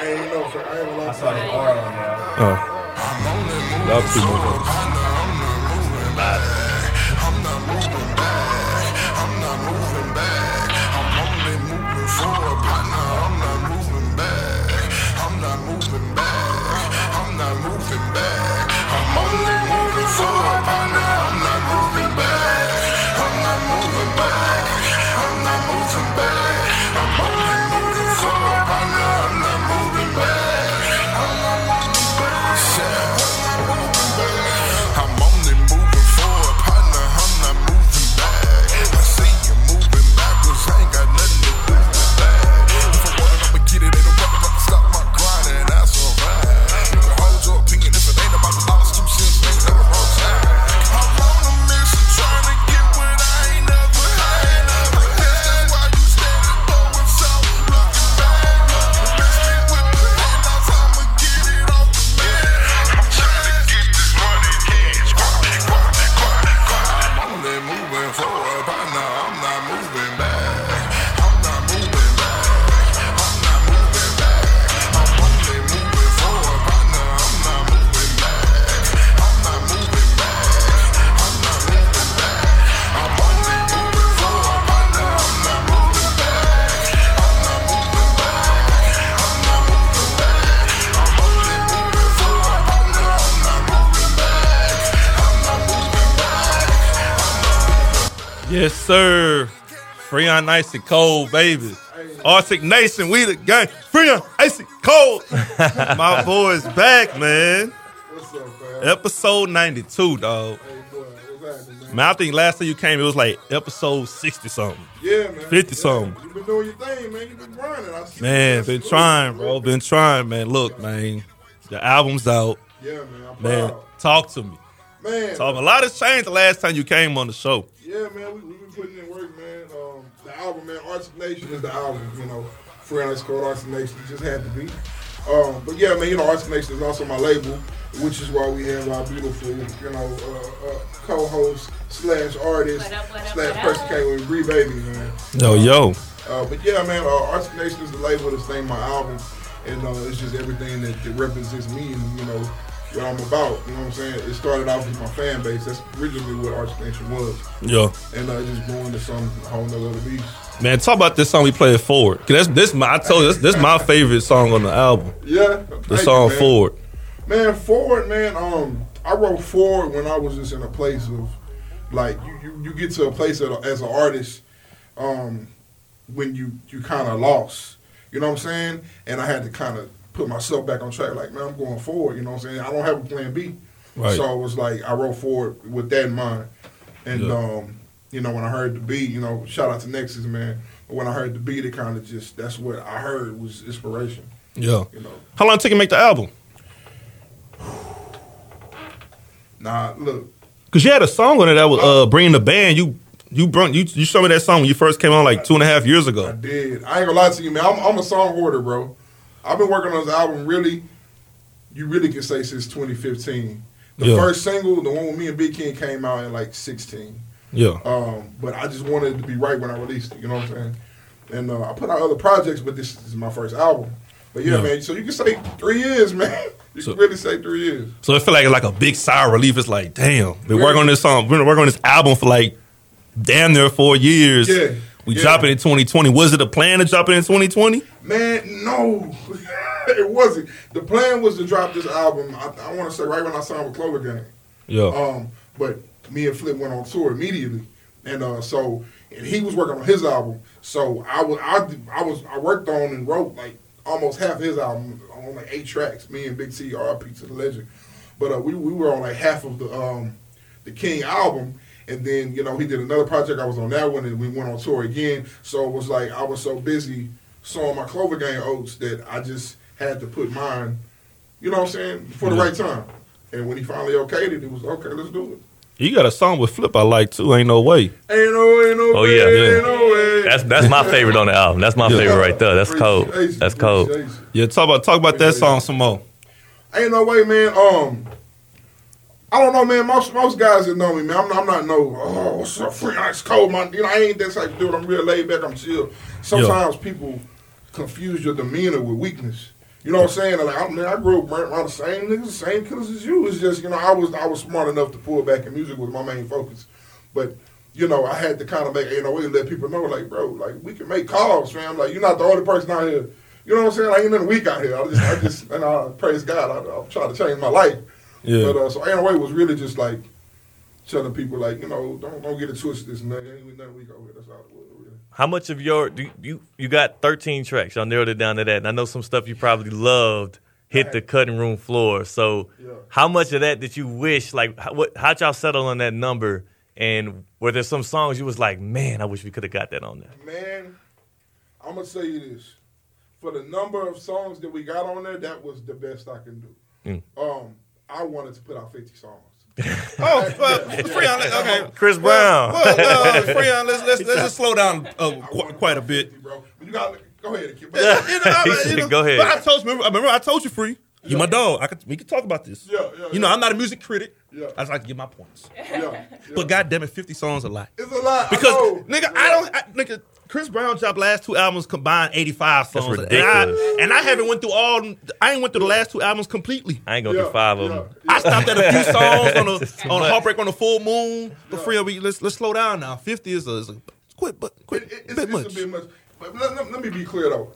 I ain't know, so I ain't gonna. I saw the R on there. Oh. Love two more. I'm only moving forward, but now I'm not moving back. I'm not moving back. I'm not moving back. I'm only moving sir. Free on icy cold, baby. Arctic Nation, we the gang. Freon icy cold. My boy's back, man. What's up, man? Episode 92, dog. Hey, boy, man? Man, I think last time you came, it was like episode 60 something. Yeah, man. 50 yeah. something. You've been doing your thing, man. You've been grinding. I see Man, been Salute. trying, bro. Been trying, man. Look, man. The album's out. Yeah, man. I'm Man, proud. talk to me. Man. Talk. A lot has changed the last time you came on the show. Yeah, man, we, we've been putting in work, man. Um, the album, man, Arctic Nation is the album, you know. Free Ice Cold Arctic Nation it just had to be. Um, but yeah, man, you know, Arctic Nation is also my label, which is why we have our beautiful, you know, uh, uh, co-host slash artist What up, what up, slash what person up? came with Bree Baby, man. Yo, yo. Uh, but yeah, man, uh, Arctic Nation is the label that's named my album, and uh, it's just everything that, that represents me and you know what I'm about. You know what I'm saying? It started off with my fan base. That's originally what Arctic Nation was, Yeah. and uh, just grew into some whole nother other beast. Man, talk about this song we played forward. 'Cause That's this my I told you this, this my favorite song on the album. Yeah, The song you, man. forward. Man, forward, man. Um, I wrote forward when I was just in a place of like you, you, you get to a place as, as an artist, um, when you you kind of lost. You know what I'm saying? And I had to kind of put myself back on track. Like, man, I'm going forward. You know what I'm saying? I don't have a plan B. Right. So it was like I wrote forward with that in mind. And Yeah. um, you know, when I heard the beat, you know, shout out to Nexus, man. When I heard the beat, it kind of just that's what I heard was inspiration. Yeah. You know, How long did it take you to make the album? nah, look, Cause you had a song on it that was uh bringing the band. You you brought you you showed me that song when you first came on like two and a half years ago. I did. I ain't gonna lie to you, man. I'm, I'm a song order, bro. I've been working on this album really, you really can say since 2015. The Yeah. first single, the one with me and Big King, came out in like 16. Yeah. Um, but I just wanted it to be right when I released it. You know what I'm saying? And uh, I put out other projects, but this is my first album. But yeah, Yeah. man. So you can say three years, man. You So- can really say three years. So it felt like like a big sigh of relief. It's like, damn, been Yeah. working on this song, been working on this album for like damn near four years. Yeah. We Yeah. drop it in 2020. Was it a plan to drop it in 2020? Man, no, it wasn't. The plan was to drop this album. I, I want to say right when I signed with Clover Gang. Yeah. Um, but me and Flip went on tour immediately, and uh, so and he was working on his album. So I was I, I was I worked on and wrote like almost half his album on like eight tracks. Me and Big T, RP to the legend. But uh, we we were on like half of the um, the King album. And then, you know, he did another project. I was on that one, and we went on tour again. So it was like I was so busy sowing my Clover Gang oats that I just had to put mine, you know what I'm saying, for the Yeah. right time. And when he finally okayed it, it was okay. Let's do it. You got a song with Flip I like too. Ain't no way. Ain't no, ain't no Oh, way, yeah, yeah. ain't no way. That's that's my favorite on the album. That's my Yeah. favorite right there. That's cold. That's cold. Yeah, talk about talk about that song some more. Ain't no way, man. Um, I don't know, man. Most most guys that know me, man, I'm not, I'm not no. Oh, what's up, free ice cold, man. You know, I ain't that type of dude. I'm real laid back. I'm chill. Sometimes people confuse your demeanor with weakness. You know what I'm saying? Like I, man, I grew up around the same niggas, the same killers as you. It's just you know I was I was smart enough to pull back, and music was my main focus. But you know I had to kind of make you know way let people know like bro, like we can make calls, fam. Like you're not the only person out here. You know what I'm saying? Like ain't nothing weak out here. I just I just and I praise God. I, I'm trying to change my life. Yeah. But uh, so No Way was really just like telling people like you know don't don't get it twisted. This and that ain't nothing weak over here. That's all it was. Really. How much of your do you, you you got 13 tracks? Y'all narrowed it down to that. And I know some stuff you probably loved hit the cutting room floor. So Yeah. how much of that did you wish like how, what how'd y'all settle on that number? And were there some songs you was like, man, I wish we could have got that on there? Man, I'm gonna tell you this. For the number of songs that we got on there, that was the best I can do. Mm. Um, I wanted to put out 50 songs. Oh, well, Freon, let- okay. Chris Brown. Well, uh, Freon, let's, let's, let's just slow down uh, qu- quite a bit. 50, bro. You got go ahead. Kid. You know, I- you know, "Go ahead." But I told you, remember, remember I told you, Free. You my dog. I could, we could talk about this. Yeah, yeah, You know, yeah. I'm not a music critic. Yeah. I just like to get my points. Yeah, yeah. But goddamn it, 50 songs a lot. it's a lot. Because know. nigga, I don't I, nigga. Chris Brown dropped last two albums combined 85 songs. And ridiculous. I, and I haven't went through all. I ain't went through the last two albums completely. I ain't gonna Yeah, do five of yeah, them. yeah. I stopped at a few songs on a on much. Heartbreak on the Full Moon. But free, we let's let's slow down now. 50 is a, is a quit, but quit It- it's, bit it's much. a bit much. But let, let- let me be clear though.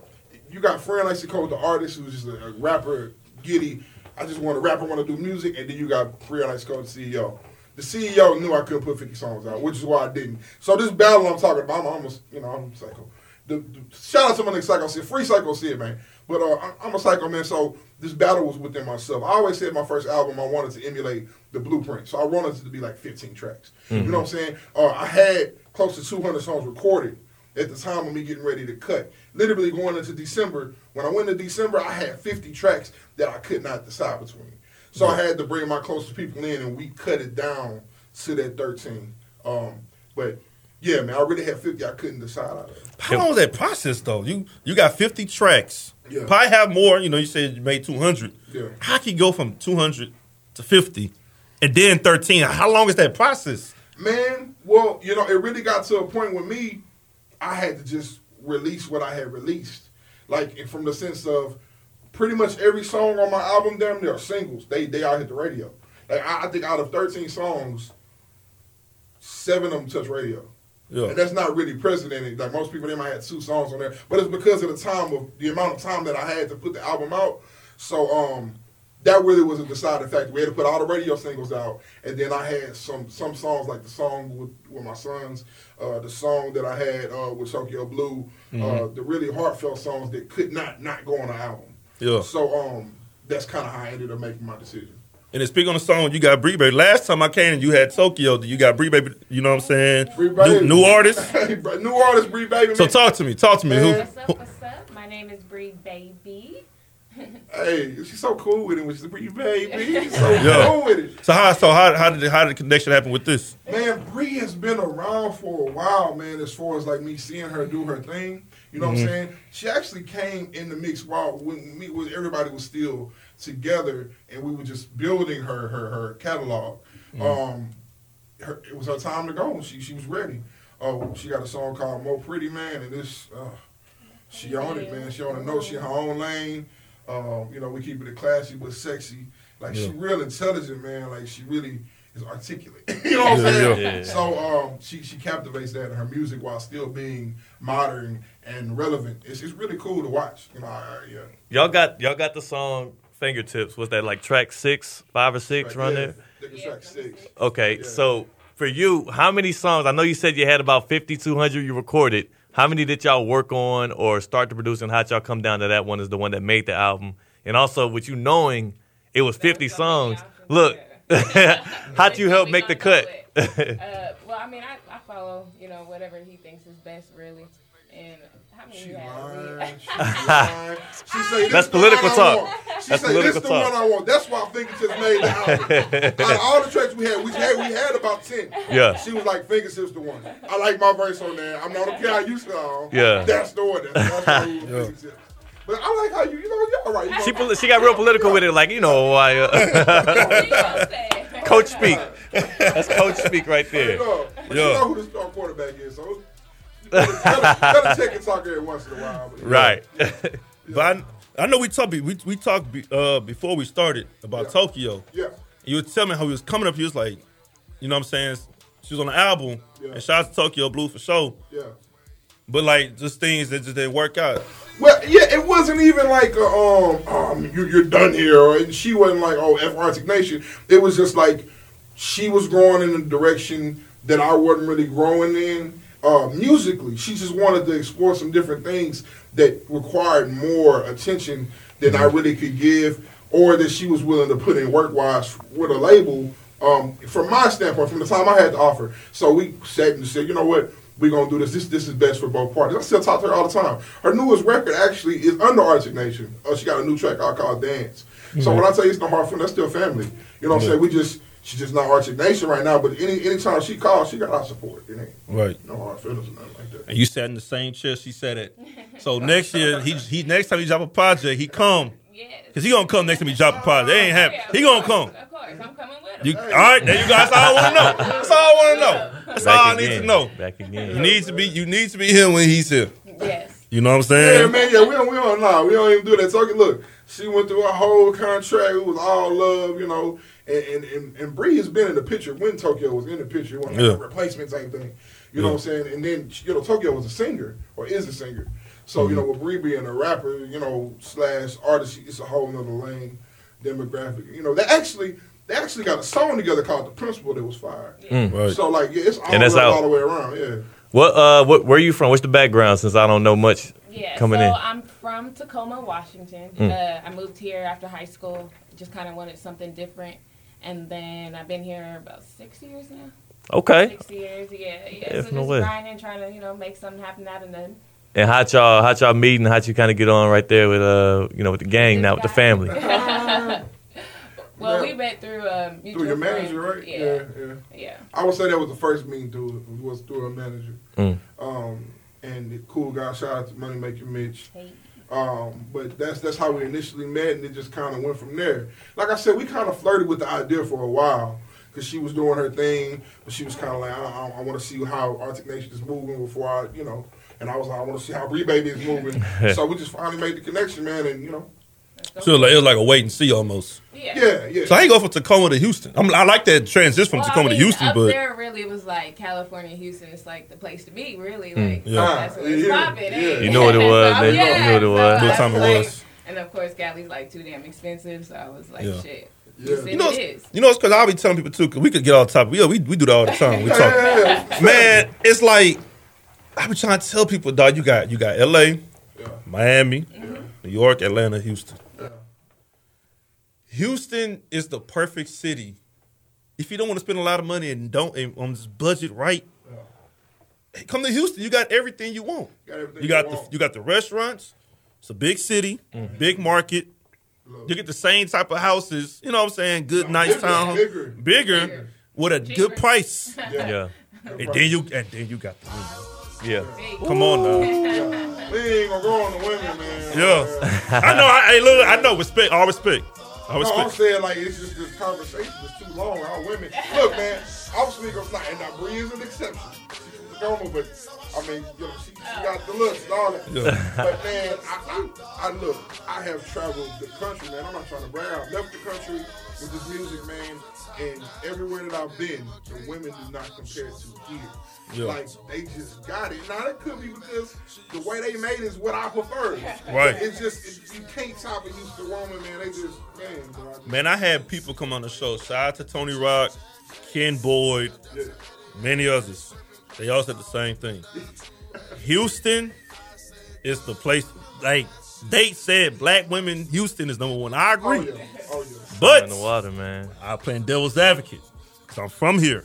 You got friend like Cole, the artist who's just a, a rapper, giddy. I just want to rap. I want to do music, and then you got friend like Cole, the CEO. The CEO knew I couldn't put 50 songs out, which is why I didn't. So this battle I'm talking about, I'm almost, you know, I'm psycho. The, the, shout out to my nigga Psycho Sid, free Psycho Sid, man. But uh, I'm, I'm a psycho man, so this battle was within myself. I always said my first album I wanted to emulate the blueprint, so I wanted it to be like 15 tracks. You know what I'm saying? Uh, I had close to 200 songs recorded at the time of me getting ready to cut. Literally going into December, when I went into December, I had 50 tracks that I could not decide between. So I had to bring my closest people in, and we cut it down to that 13. Um, but yeah, man, I really had 50 I couldn't decide out of. How long was that process though? You you got 50 tracks. Yeah. Probably have more. You know, you said you made 200. Yeah. How can you go from 200 to 50 and then 13? How long is that process? Man, well, you know, it really got to a point with me, I had to just release what I had released. Like, from the sense of pretty much every song on my album, damn, they are singles. They they all hit the radio. Like, I, I think out of 13 songs, seven of them touch radio. Yeah. And that's not really precedented. Like most people, they might have two songs on there, but it's because of the time of the amount of time that I had to put the album out. So um, that really was a deciding factor. We had to put all the radio singles out, and then I had some some songs like the song with, with my sons, uh, the song that I had uh, with Tokyo Blue, uh, the really heartfelt songs that could not not go on the album. Yeah. So um, that's kind of how I ended up making my decision. And then speak on the song, you got Bree Baby. Last time I came, and you had Tokyo. You got Bree Baby. You know what I'm saying? Bree New, Baby. new artist. new artist, Bree Baby. So talk to me. Talk to me. Who? Man. What's up? What's up? My name is Bree Baby. Hey, she's so cool with it. When she's Bree Baby, she's so Yeah. cool with it. So how? So how? How did how did the connection happen with this? Man, Bree has been around for a while, man, as far as like me seeing her do her thing. You know what I'm saying? She actually came in the mix while when me when everybody was still together and we were just building her her her catalog. Um her, it was her time to go. She she was ready. Oh, she got a song called More Pretty Man and this uh, she on it, man. She on the note, she in her own lane. Um, you know, we keep it classy but sexy. Like she real intelligent, man. Like she really is articulate. you know what I'm Yeah, saying? yeah. Yeah. So um, she she captivates that in her music while still being modern and relevant. It's, it's really cool to watch. You know, I, I, yeah. Y'all got y'all got the song Fingertips. Was that like track six, five or six, Right, run yeah. there? I track six. Okay, Yeah. so for you, how many songs? I know you said you had about 5,200 you recorded. How many did y'all work on or start to produce, and how'd y'all come down to that one is the one that made the album? And also, with you knowing it was 50 songs, look, how'd you help make the cut? uh, well, I mean, I, I follow, you know, whatever he thinks is best, really. And how many She you have? She lying. She say, That's political talk. She That's say, this political the talk. one I want. That's why Fingertips made the album. Out of all the tracks we had, we had we had about ten. Yeah. She was like, Fingertips the one. I like my verse on there. I'm not okay how you sound. Yeah. That's the one. That's, that's the one. Fingertips. But I like how you, you know, you're all right. You She, know, poli- she got real political with it, like, you know, why, uh, What you gonna say? coach speak. That's coach speak right you there. know, but Yeah. you know who the star quarterback is, so you gotta, gotta, gotta check and talk every once in a while. But, Right. But I, I know we talked we we talked be- uh, before we started about Yeah. Tokyo. Yeah. You would tell me how he was coming up. He was like, you know what I'm saying? She was on the album, Yeah. and shout out to Tokyo Blue for sure. Yeah. But like just things that just didn't work out. Well, yeah, it wasn't even like a, um um you, you're done here, or and she wasn't like oh F Arctic Nation. It was just like she was going in a direction that I wasn't really growing in uh, musically. She just wanted to explore some different things that required more attention than I really could give, or that she was willing to put in work wise with a label. Um, from my standpoint, from the time I had to offer, so we sat and said, you know what, we're gonna do this. This this is best for both parties. I still talk to her all the time. Her newest record actually is under Arctic Nation. Uh, she got a new track out called Dance. So when I tell you it's no hard feeling, that's still family. You know what I'm saying? We just she's just not Arctic Nation right now. But any anytime she calls, she got our support. It ain't Right. no hard feelings or nothing like that. And you sat in the same chair she said it. So next year, he he next time he drop a project, he come. Yes. Cause he gonna come next time he drop a project. They ain't happy. He gonna come. Of course, I'm coming with him. You, all right, there you go. That's all I want to know. That's all I want to know. That's all I Back need to know. Back again. You need to be you need to be here when he's here. yes. You know what I'm saying? Yeah, man. Yeah, we don't we don't nah, we don't even do that. So look, she went through a whole contract. It was all love, you know. And and and, and Bree has been in the picture when Tokyo was in the picture. It wasn't like Yeah. replacement type thing. You know what I'm saying? And then you know Tokyo was a singer or is a singer. So Mm-hmm. you know with Bree being a rapper, you know slash artist, it's a whole nother lane demographic. You know they actually they actually got a song together called The Principal that was fired. Right. So like yeah, it's all, And that's love all the way around. Yeah. What uh what where are you from? What's the background since I don't know much Yeah, coming so in? I'm from Tacoma, Washington. Mm. Uh, I moved here after high school. Just kind of wanted something different, and then I've been here about six years now. Okay. Six years, yeah, yeah. Yeah, so no just way. grinding, trying to you know make something happen out of nothing. And how y'all how y'all meeting? How you kind of get on right there with uh you know with the gang now with the family? Well, Yeah. we met through um, Through your friend. manager, right? Yeah, yeah. yeah. I would say that was the first meeting through it was through a manager. Mm. Um, and the cool guy, shout out to Money Maker Mitch. Hey. Um, but that's that's how we initially met, and it just kind of went from there. Like I said, we kind of flirted with the idea for a while because she was doing her thing, but she was kind of like, I, I, I want to see how Arctic Nation is moving before I, you know. And I was like, I want to see how Bree Baby is moving. so we just finally made the connection, man, and you know, So it was like, it was like a wait and see almost. Yeah. yeah, yeah. So I ain't go from Tacoma to Houston. I'm, I like that transition from Well, Tacoma I mean, to Houston, up but there really was like California, Houston. It's like the place to be, really. Hmm. Like Yeah. that's what it's Yeah. popping. Yeah. ain't You know what it So, was, they- yeah, you know what it so was. What I time it like- was. And of course, Cali's like too damn expensive, so I was like, Yeah. shit. Yeah. You know, it it's, you know, it's because I'll be telling people too. Cause we could get all the topic. Yeah, we we do that all the time. We talk. yeah, yeah. Man, it's like I be trying to tell people, dog. You got you got L.A., Yeah. Miami, mm-hmm. New York, Atlanta, Houston. Yeah. Houston is the perfect city. If you don't want to spend a lot of money and don't and on this budget right, hey, come to Houston. You got everything you want. Got everything You got you the want. you got the restaurants. It's a big city, mm-hmm. big market. You get the same type of houses. You know what I'm saying? Good, nice Bigger, town, bigger. bigger, Bigger. with a Cheaper. good price. Yeah. And then you and then you got the women. Yeah. Hey. Come on now. We ain't gonna go on the women, man. Yeah. I know. I, hey, look, I know. Respect. All respect. All No, I'm saying like it's just this conversation is too long. Our women, look, man. I'm speaking of not, and now Bree is an exception. She's from Tacoma, but I mean, you know, she, she got the looks and all that. Yeah. But man, I, I, I look. I have traveled the country, man. I'm not trying to brag. I've left the country with this music, man. And everywhere that I've been, the women do not compare to here. Yeah. Like they just got it. Now that could be because the way they made is what I prefer. Right. It's just it, you can't top a Houston woman, man. They just man, bro. Man, I had people come on the show. Shout out to Tony Rock, Ken Boyd, Yeah. many others. They all said the same thing. Houston is the place. Like they said, black women. Houston is number one. I Oh agree. yeah. Oh yeah. But In the water, man. I'm playing devil's advocate because I'm from here.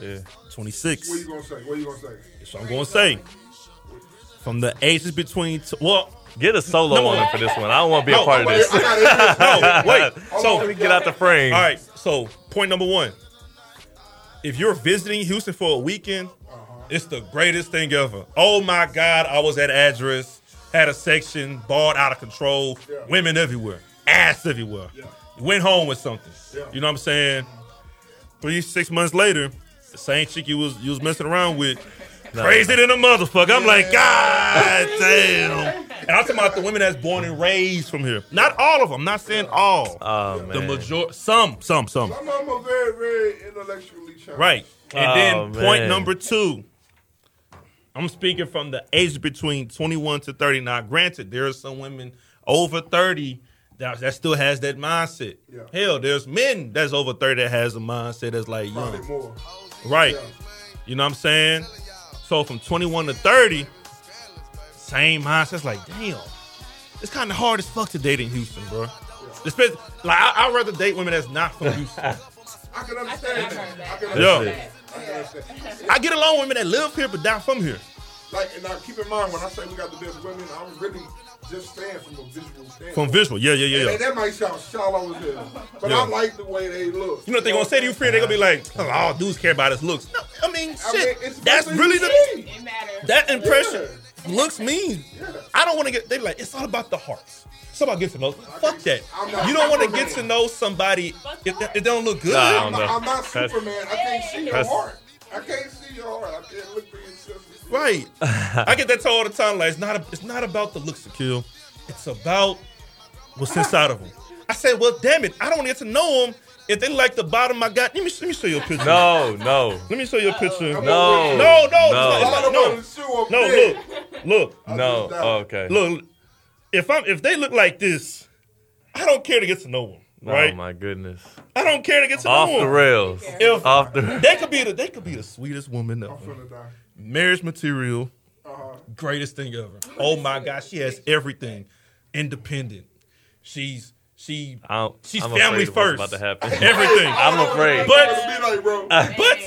Yeah. 26. What you gonna say? What you gonna say? So I'm going to say from the ages between t- well, Get a solo No, on it for this one. I don't want to be a No, part of this. No, wait. So. Let me get out the frame. All right. So point number one: if you're visiting Houston for a weekend, uh-huh. it's the greatest thing ever. Oh my God! I was at address, had a section, balled out of control, Yeah. women everywhere, ass everywhere. Yeah. Went home with something. Yeah. You know what I'm saying? Three, six months later, the same chick you was you was messing around with Crazy than a motherfucker. I'm like, God damn. And I'm talking about the women that's born and raised from here. Not all of them. I'm not saying all. Oh the man. major, some, some, some. Some of them are very, very intellectually challenged. Right. And Oh, then point man. number two. I'm speaking from the age between 21 to 30. Now, granted, there are some women over 30 that, that still has that mindset. Yeah. Hell, there's men that's over 30 that has a mindset that's like Probably young. more. Right. Yeah. You know what I'm saying? So from 21 to 30, same mindset. It's like, damn, it's kind of hard as fuck to date in Houston, bro. Especially, like, I, I'd rather date women that's not from Houston. I can understand I've that. I can understand. Yeah. I can understand. I get along with women that live here but not from here. Like, and now keep in mind when I say we got the best women, I'm really just saying from a visual standpoint. From visual, yeah, yeah, yeah, And yeah. that might sound shallow as hell, but Yeah. I like the way they look. You know what they gonna say to you, friend? They gonna be like, oh, all dudes care about his looks. No, I mean, I mean, shit. it's that's really the. It matters. that impression. Looks mean. I don't want to get. They like it's all about the hearts. It's about getting to know. Fuck that. Not You don't want to get to know somebody if they, if they don't look good. Nah, I I'm don't know. I'm not That's- Superman. I can't see your heart. I can't see your heart. I can't look for your system. Right. I get that told all the time. Like it's not. A, it's not about the looks to kill. It's about what's inside of them. I said, well, damn it. I don't want to get to know them if they like the bottom I got. Let me let me show you a picture. No, no, Let me show you a picture. I'm no, No, no, no, it's not- it's no. want to show up No, look, look, no. Oh, okay. look. If I'm if they look like this, I don't care to get to know them. Right? Oh my goodness. I don't care to get to know Off know the them. rails. If Off the. they could be the they could be the sweetest woman I'm ever. finna die. Marriage material, Uh-huh. greatest thing ever. Oh my gosh, she has everything. Independent. She's she I don't, she's I'm family afraid of what's first. About to happen. everything. I'm afraid. But Be but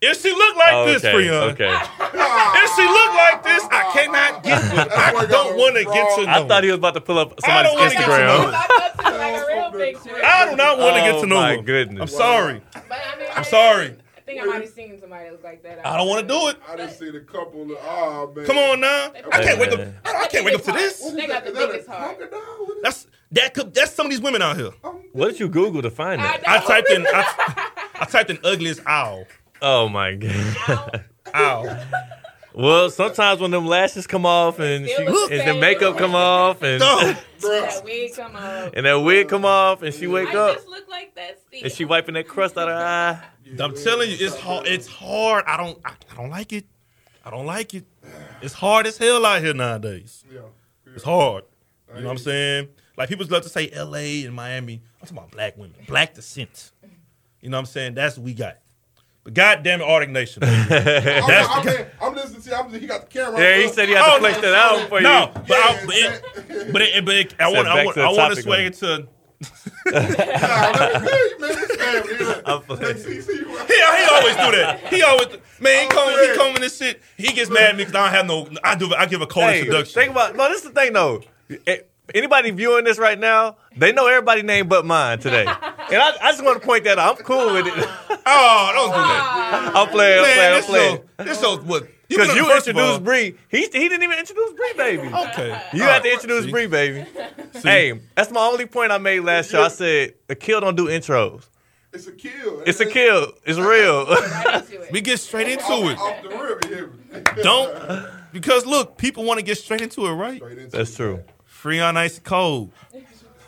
if she look like Oh, this, okay. Freon, Okay. if she look like this, I cannot get with. I don't want to get to know. I thought he was about to pull up somebody's wanna get to know Instagram. I thought this was like a real picture. I do not want to get Oh, to know Oh my goodness. I'm sorry. But I mean, I'm sorry. I think I might have seen somebody that look like that. I don't want to do it. I didn't see the couple. Of, oh man. Come on now. I can't wake up. I I can't wake up to this. They got the Is biggest heart. crocodile? What is- That's that. Could, that's some of these women out here. What did you Google to find that? know. I typed in. I, I typed in ugliest owl. Oh my god. Owl. Well, sometimes when them lashes come off and she, Still and the makeup come off and No. That wig come up. and that wig come off and she wake I up just look like that. Steve. and she wiping that crust out of her eye. I'm telling you, it's hard. It's hard. I don't. I, I don't like it. I don't like it. It's hard as hell out here nowadays. Yeah. It's hard. You know what I'm saying? Like people love to say L.A. and Miami. I'm talking about black women, black descent. You know what I'm saying? That's what we got. But goddamn it, Arctic Nation. I'm, That's I'm, I'm, I'm listening to. I'm, he got the camera. Yeah, he said he had Oh, to flex that out for you. no, but I, Yeah, but it, but, it, but it, I want, I want, to I want to sway of- it to. Nah, let me tell you, man, this. I'm playing. See, see, He, he always do that. He always man. He come he come in this shit. He gets mad at me because I don't have no. I do. I give a cold Hey, introduction. think about no. This is the thing though. Eh, Anybody viewing this right now, they know everybody name but mine today, and I, I just want to point that out. I'm cool with it. oh, oh don't do that. I'm playing. I'm playing. I'm this playing. show, this show's what? Because been you on the first of all- introduced Bree. He he didn't even introduce Bree, baby. Okay. You All had to oh, introduce See? Bree, baby. Hey, that's my only point I made last show. I said a kill don't do intros. It's a kill. It's a kill. It's real. Right it. We get straight into Off, it. off the rib, you? Don't because look, people want to get straight into it, right? Straight into that's it. true. Free on ice cold.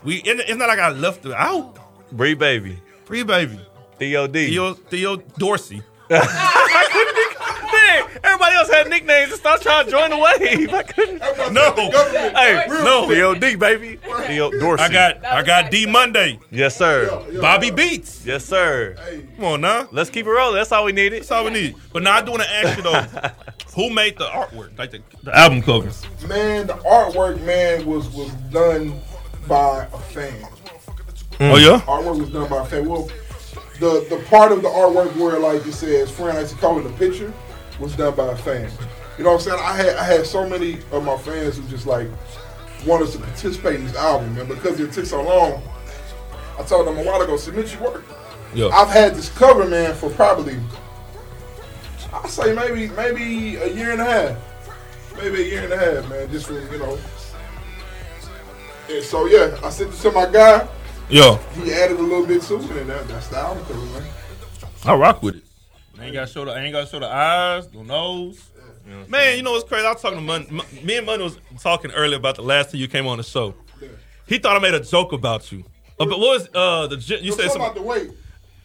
We it- it's not like I left it out. Bree, baby. Free baby. DOD. Theo Theo Dorsey. Man, everybody else had nicknames and stop trying to join the wave. I couldn't. No. said the government. Hey, No. DOD, baby. Theo Dorsey. I got I got D Monday. Yes, sir. Bobby Beats. Yes, sir. Come on now. Let's keep it rolling. That's all we needed. That's all we need. But now I do want to ask you though, who made the artwork, like the, the album cover? man, the artwork, man, was was done by a fan. Oh yeah. Artwork was done by a fan. Well, the the part of the artwork where like it says "Friend I used to call it a picture" was done by a fan. You know what I'm saying? I had I had so many of my fans who just like wanted to participate in this album, and because it took so long, I told them a while ago, submit your work. Yeah. I've had this cover, man, for probably I say maybe maybe a year and a half, maybe a year and a half, man. Just from you know. And so yeah, I sent it to my guy. Yeah. He added a little bit to it, and that, that's the album cover, man. I rock with it. I ain't got to show the I ain't got to show the eyes, the nose. Man, you know what's crazy? I was talking to Mun. Mun- Me and Mun was talking earlier about the last time you came on the show. He thought I made a joke about you. Uh, but what was uh the gy- you You said talking about something? the weight.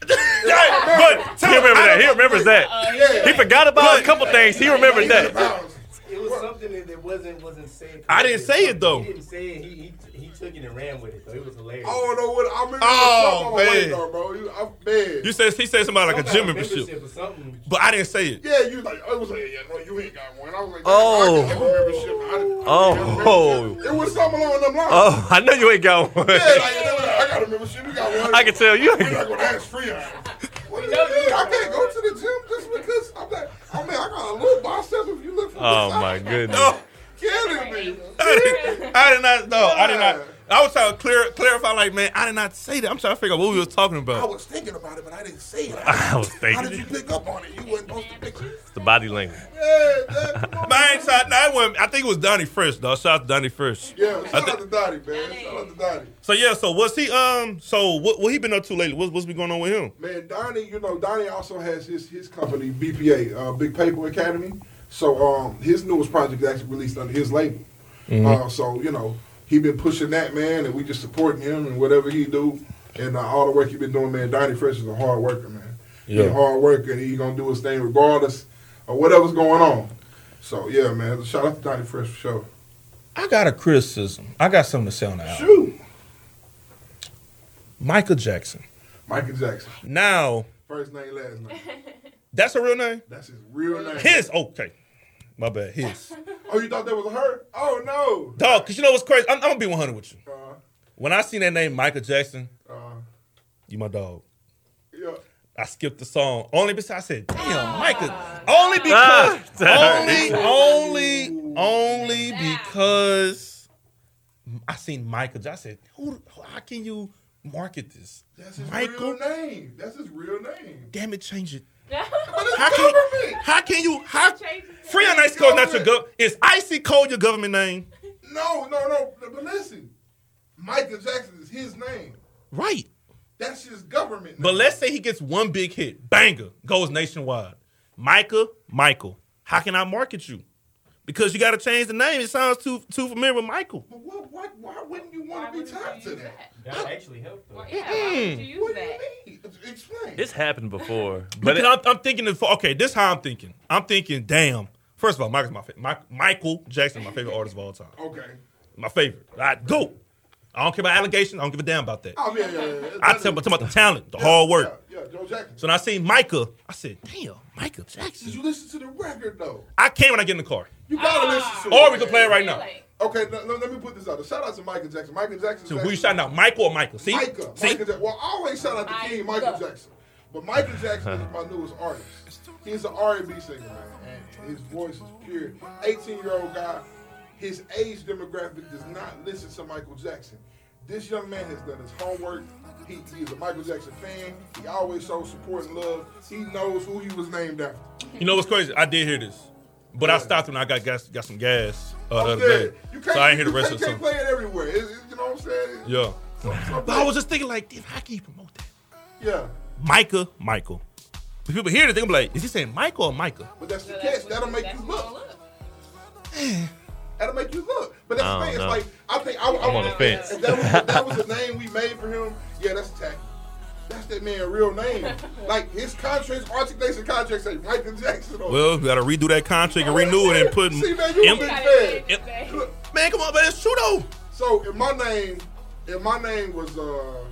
but He remember that. He remembers that. Yeah. He forgot about a couple things. He remembered that. It was something that, that wasn't wasn't said. I didn't say it, though. He didn't say it. He, he he took it and ran with it. though. it was hilarious. I don't know what I remember. Oh, something on man. though, bro. You, I'm bad. You said he said something like a gym kind membership, or something. but I didn't say it. yeah, you was like, oh, it was like, yeah, no, you ain't got one. I was like, Oh. I got a membership. I didn't- Oh. It was something along them lines. Oh, I know you ain't got one. Yeah, like, I got a membership. You got one. I can tell you. We're not gonna ask free. What do you mean? I can't go to the gym just because I'm like, I mean, I got a little bicep if you look for Oh this. my goodness. No, Killing me. I did, I did not. No, I did not. I was trying to clear clarify. Like, man, I did not say that. I'm trying to figure out what we was talking about. I was thinking about it, but I didn't say it. I was thinking. How did you pick up on it? You wasn't supposed to pick it. the body language. Yeah, yeah, come on. But I ain't. No, I, wasn't- I think it was Donnie Fresh, though. Shout out to Donnie Fresh. Yeah, shout thi- out to Dottie, man. Shout out to Dottie. So yeah. So was he? Um. So what? What he been up to lately? What, what's been going on with him? Man, Donnie, you know, Donnie also has his his company, BPA, uh, Big Paper Academy. So um, his newest project is actually released under his label. Uh, so you know, he been pushing that man, and we just supporting him and whatever he do, and uh, all the work he been doing, man. Donnie Fresh is a hard worker, man. He a hard worker, and he gonna do his thing regardless of whatever's going on. So yeah, man, shout out to Donnie Fresh for sure. I got a criticism. I got something to say on the album. Shoot, Michael Jackson. Michael Jackson, Now first name, last name. that's a real name. That's his real name. His. Okay. My bad. His. Oh, you thought that was her? Oh no. Dog. Cause you know what's crazy? I'm, I'm gonna be 100 with you. Uh, When I seen that name, Michael Jackson, uh, you my dog. yeah. I skipped the song only because I said, "Damn, Michael." Only because, Ah, only, only, only because I seen Michael. Jackson. I said, "Who? How can you market this?" That's his Michael. real name. That's his real name. Damn it, change it. How can? How can you? How? Freon Icy Cold, not your gov. Is Icy Cold your government name? No, no, no. But listen, Michael Jackson is his name. Right. That's his government. Name. But let's say he gets one big hit, banger, goes nationwide. Michael, Michael, how can I market you? Because you got to change the name. It sounds too too familiar with Michael. But what, what, why wouldn't you want to be you tied to use that? That actually helped though. Well, yeah, why would you use What do that? you mean? Explain. It's happened before, but it, I'm, I'm thinking, of, okay, this is how I'm thinking. I'm thinking, damn. First of all, Michael's my favorite. Michael Jackson, is my favorite artist of all time. okay. My favorite. I go. I don't care about allegations. I don't give a damn about that. Oh yeah, yeah, yeah. I tell, talking about the talent, the hard work. Yeah, yeah, Joe Jackson. So when I seen Micah, I said, damn, Michael Jackson. Did you listen to the record though? I can when I get in the car. You gotta ah. listen to Or we can play it right now. Like, Okay, let, let me put this out. Shout out to Michael Jackson. Michael Jackson. So who you shouting out, Michael or Michael? See? Micah. See? Michael Jackson. Well, I always shout out the King Michael Jackson. But Michael Jackson is my newest artist. He's an R&B singer, man. And his voice is pure. 18-year-old guy. His age demographic does not listen to Michael Jackson. This young man has done his homework. He, he is a Michael Jackson fan. He always shows support and love. He knows who he was named after. You know what's crazy? I did hear this, but I stopped when I got gas, got some gas uh, the I'm other saying, day, you so I ain't hear the rest can't, of the can't play it everywhere. It- it- you know what I'm saying? Yeah, So- but I was just thinking like, damn, how can you promote that? yeah. Micah, Michael. When people hear it, they gonna be like, is he saying Michael or Micah? But that's the so catch. That'll make you look. That'll make you look. But that's the thing. It's like I think I, I I'm on the fence. If that, was, if that was a name we made for him, yeah, that's tacky. That's that man real name. Like his contracts, articulation contract say Michael Jackson on. Well, we gotta redo that contract and renew it and put. See, man, you a Im- big fan. get Look, man, come on, man, it's true though. So if my name, if my name was uh,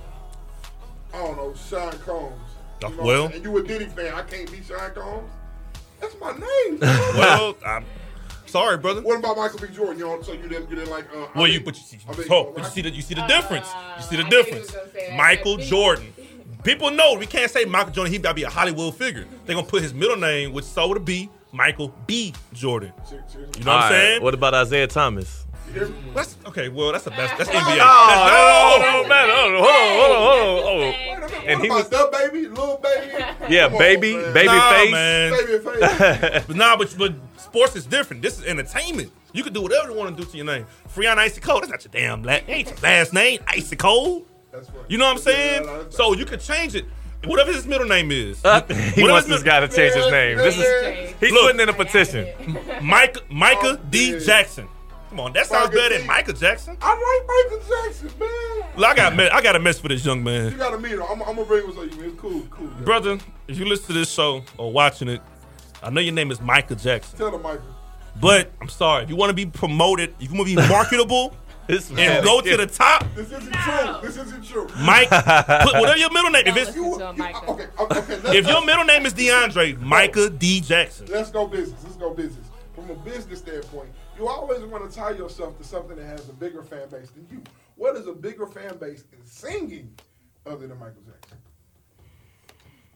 I don't know, Sean Combs. You know, well. and you a Diddy fan, I can't be Sean Combs. That's my name. Well, I'm sorry, brother. what about Michael B. Jordan? You know, so you didn't, you didn't like. Uh, Well, I you mean- but you see, I mean, so, uh, but you see the you see the Uh, difference. You see the I difference. was gonna say that. Michael That Jordan. People know we can't say Michael Jordan. He got to be a Hollywood figure. They're gonna put his middle name, which so would be Michael B. Jordan. You know what I'm All right, saying? What about Isaiah Thomas? You hear me? That's okay. Well, that's the best. That's Oh, NBA. Oh, That's- no, no, man, hold on, hold on, hold on, hold on. Wait a minute, And he was- the baby, little baby? Yeah, Come baby, man. baby Nah, face. man. baby face. But nah, but, but sports is different. This is entertainment. You can do whatever you want to do to your name. Freon Icy Cold. That's not your damn last, ain't your last name. Icy Cold. That's right. You know what I'm saying? Yeah, So you could change it. whatever his middle name is. Uh, he wants this guy to change his name. This is he's Look. putting in a petition. Mike, Micah Oh, D. Jackson. Come on, that sounds Micah better than Michael Jackson. I like Michael Jackson, man. Look, I got me- I got a mess for this young man. You gotta meet him. I'm, I'm gonna bring him to you. It's cool, cool. yeah. brother. If you listen to this show or watching it, I know your name is Michael Jackson, Tell him, Michael. but I'm sorry. If you want to be promoted, if you want to be marketable This man and go is- to the top, This isn't true. This isn't true. Mike, put whatever your middle name. If it's You, to him, you, okay, okay, okay. If your middle name is DeAndre, Micah D. Jackson. let's go business. Let's go business. From a business standpoint, you always want to tie yourself to something that has a bigger fan base than you. What is a bigger fan base in singing other than Michael Jackson?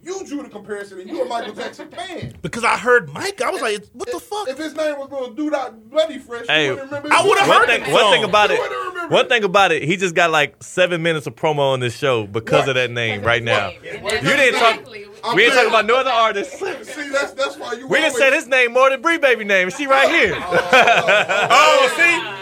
You drew the comparison, and you're a Michael Jackson fan. Because I heard Mike, I was like, what the If- fuck? If his name was Little Dude Bloody Fresh, Hey, you wouldn't remember. I would've heard thing, that one thing about You it, wouldn't one thing about it, he just got like seven minutes of promo on this show because What? of that name right now. You You didn't talk. I'm We ain't saying- talking about no other artists. See, that's that's why you. We didn't always- say his name more than Bree Baby name. She right here. oh, oh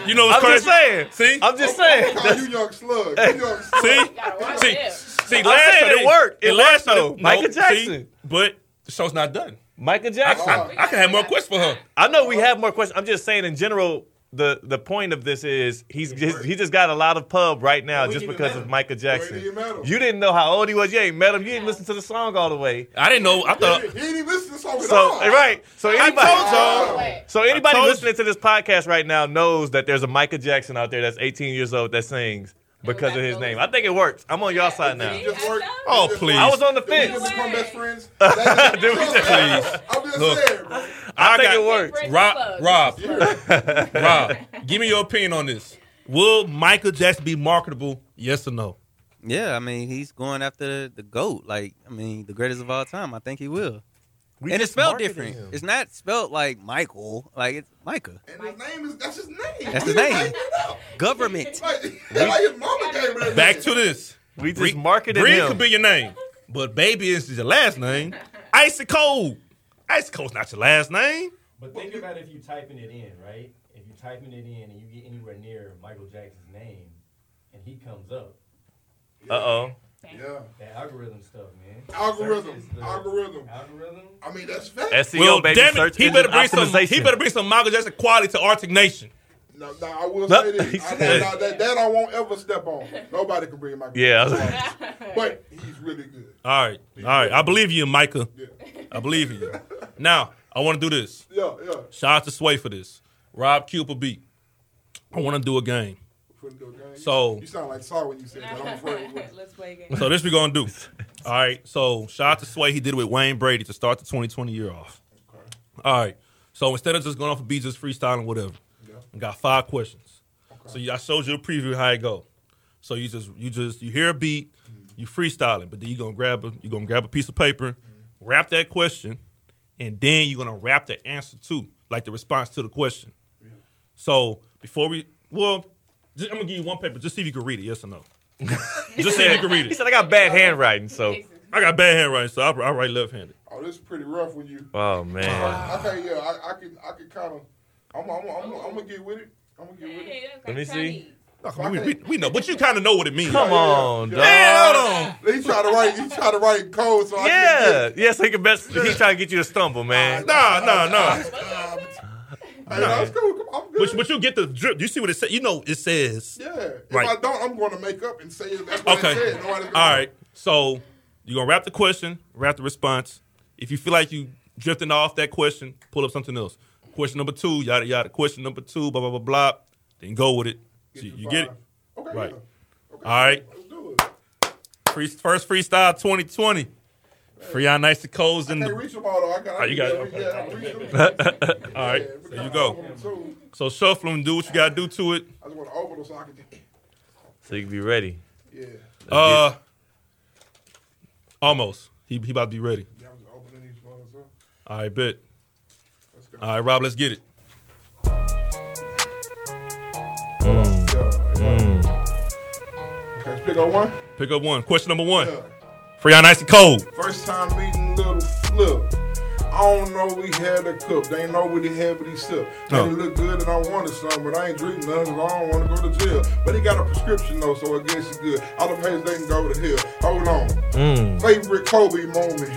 see, you know what's I'm crazy? just saying. See, I'm just oh, oh, saying. Call you young slug. You young slug. see, see, it. see. I'm Last saying it worked. It the last worked, though. they- Michael no, Jackson. see, but the show's not done. Michael I, Jackson. I, I can have more questions for her. I know we have more questions. I'm just saying in general. The, the point of this is he's just, he just got a lot of pub right now We just because of him. Michael We Jackson. didn't. You didn't know how old he was. You ain't met him. You didn't listen to the song all the way. I didn't know. I thought. He didn't even listen to the song at So all. Eh, right. So anybody, told y'all. So anybody told listening to this podcast right now knows that there's a Michael Jackson out there that's 18 years old that sings because of his name. I think it works. I'm on y'all side now. It just worked. Oh, please. I was on the Did we fence. just become best friends? Did we just- Please. I'm just Look. saying, bro. I, think got- it works. Rob, Rob, Rob, give me your opinion on this. Will Michael Jackson be marketable? Yes or no? Yeah, I mean, he's going after the GOAT. Like, I mean, the greatest of all time. I think he will. We and it's spelled different. him. It's not spelled like Michael. Like, it's Micah. And his name is that's his name. That's his name. made it up. Government. Like, like his mama gave him Back to this. We just Bree- marketed Bree him. could be your name, but baby is your last name. Icy Cold. Icy Cold's not your last name. But think about if you typing it in, right? If you typing it in and you get anywhere near Michael Jackson's name, and he comes up, Uh oh. Yeah. that algorithm stuff, man. Algorithm. Search Algorithm. Algorithm. I mean, that's fact. SEO Well, baby damn search it, he better bring some. He better bring some Michael Jackson quality to Arctic Nation. No, no, I will No, say this. I, said- now, that, that I won't ever step on. Nobody can bring Michael. Yeah. Jackson. But he's really good. All right, all right. I believe you, Micah. Yeah. I believe in you. Now I want to do this. Yeah, yeah. Shout out to Sway for this. Rob Cooper beat. I want to do a game. Couldn't do it, gang. So- you sound like sorry when you said that. I'm afraid. Let's play a game. So this we gonna do. All right. So shout out to Sway. He did it with Wayne Brady to start the 2020 year off. All right. So instead of just going off of beats, just freestyling, whatever. I got five questions. So you, I showed you a preview of how it go. So you just you just you hear a beat, mm-hmm. you freestyling, but then you gonna grab a you gonna grab a piece of paper, mm-hmm. wrap that question, and then you're gonna wrap the answer too, like the response to the question. So before we well, just, I'm gonna give you one paper. Just see if you can read it. Yes or no. just see if you can read it. He said I got bad handwriting, so. I got bad handwriting, so I, I write left-handed. oh, this is pretty rough when you. Oh man. Okay, yeah, I, I can, I can kind of. I'm, I'm, I'm, I'm, gonna get with it. I'm gonna get with it. Hey, Let me see. Chinese. We, we, we know, but you kind of know what it means. Come on, yeah. dog. Man, hold on. He tried to write. He tried to write in code, so Yeah, couldn't yeah. So he can best. He's trying to get you to stumble, man. Nah, nah, nah. Get it. Hey, that's cool. Come on, I'm good. But, but you get the drip. You see what it says? You know it says. yeah. If Right. I don't, I'm going to make up and say it. That's what Okay. it said. All. So you're gonna wrap the question, wrap the response. If you feel like you drifting off that question, pull up something else. Question number two, yada yada. Question number two, blah blah blah blah. Then go with it. So to you get it. Okay. Right. yeah. Okay. All right. Let's do it. Free, first freestyle 2020. Free on nice and codes I in the. reach them all though. I got. Oh, you got it. Yeah, I can reach them. All right. Yeah, There you go. open them too. So shuffle and do what you gotta do to it. I just want to open them so I can. So you can be ready. Yeah. Uh, almost. He he about to be ready. Yeah, I'm opening these ones up. All right, bet. All right, Rob, let's get it. Yeah, yeah. Okay, let's pick up one. Pick up one. Question number one. Yeah. On nice and cold. First time meeting little Flip. I don't know we had a cup. They ain't know what he had, but he sipped. No. It looked good and I wanted some, but I ain't drinking none 'cause I don't want to go to jail. But he got a prescription though, so I guess he good. All the haters, they can go to hell. Hold on. Mm. Favorite Kobe moment.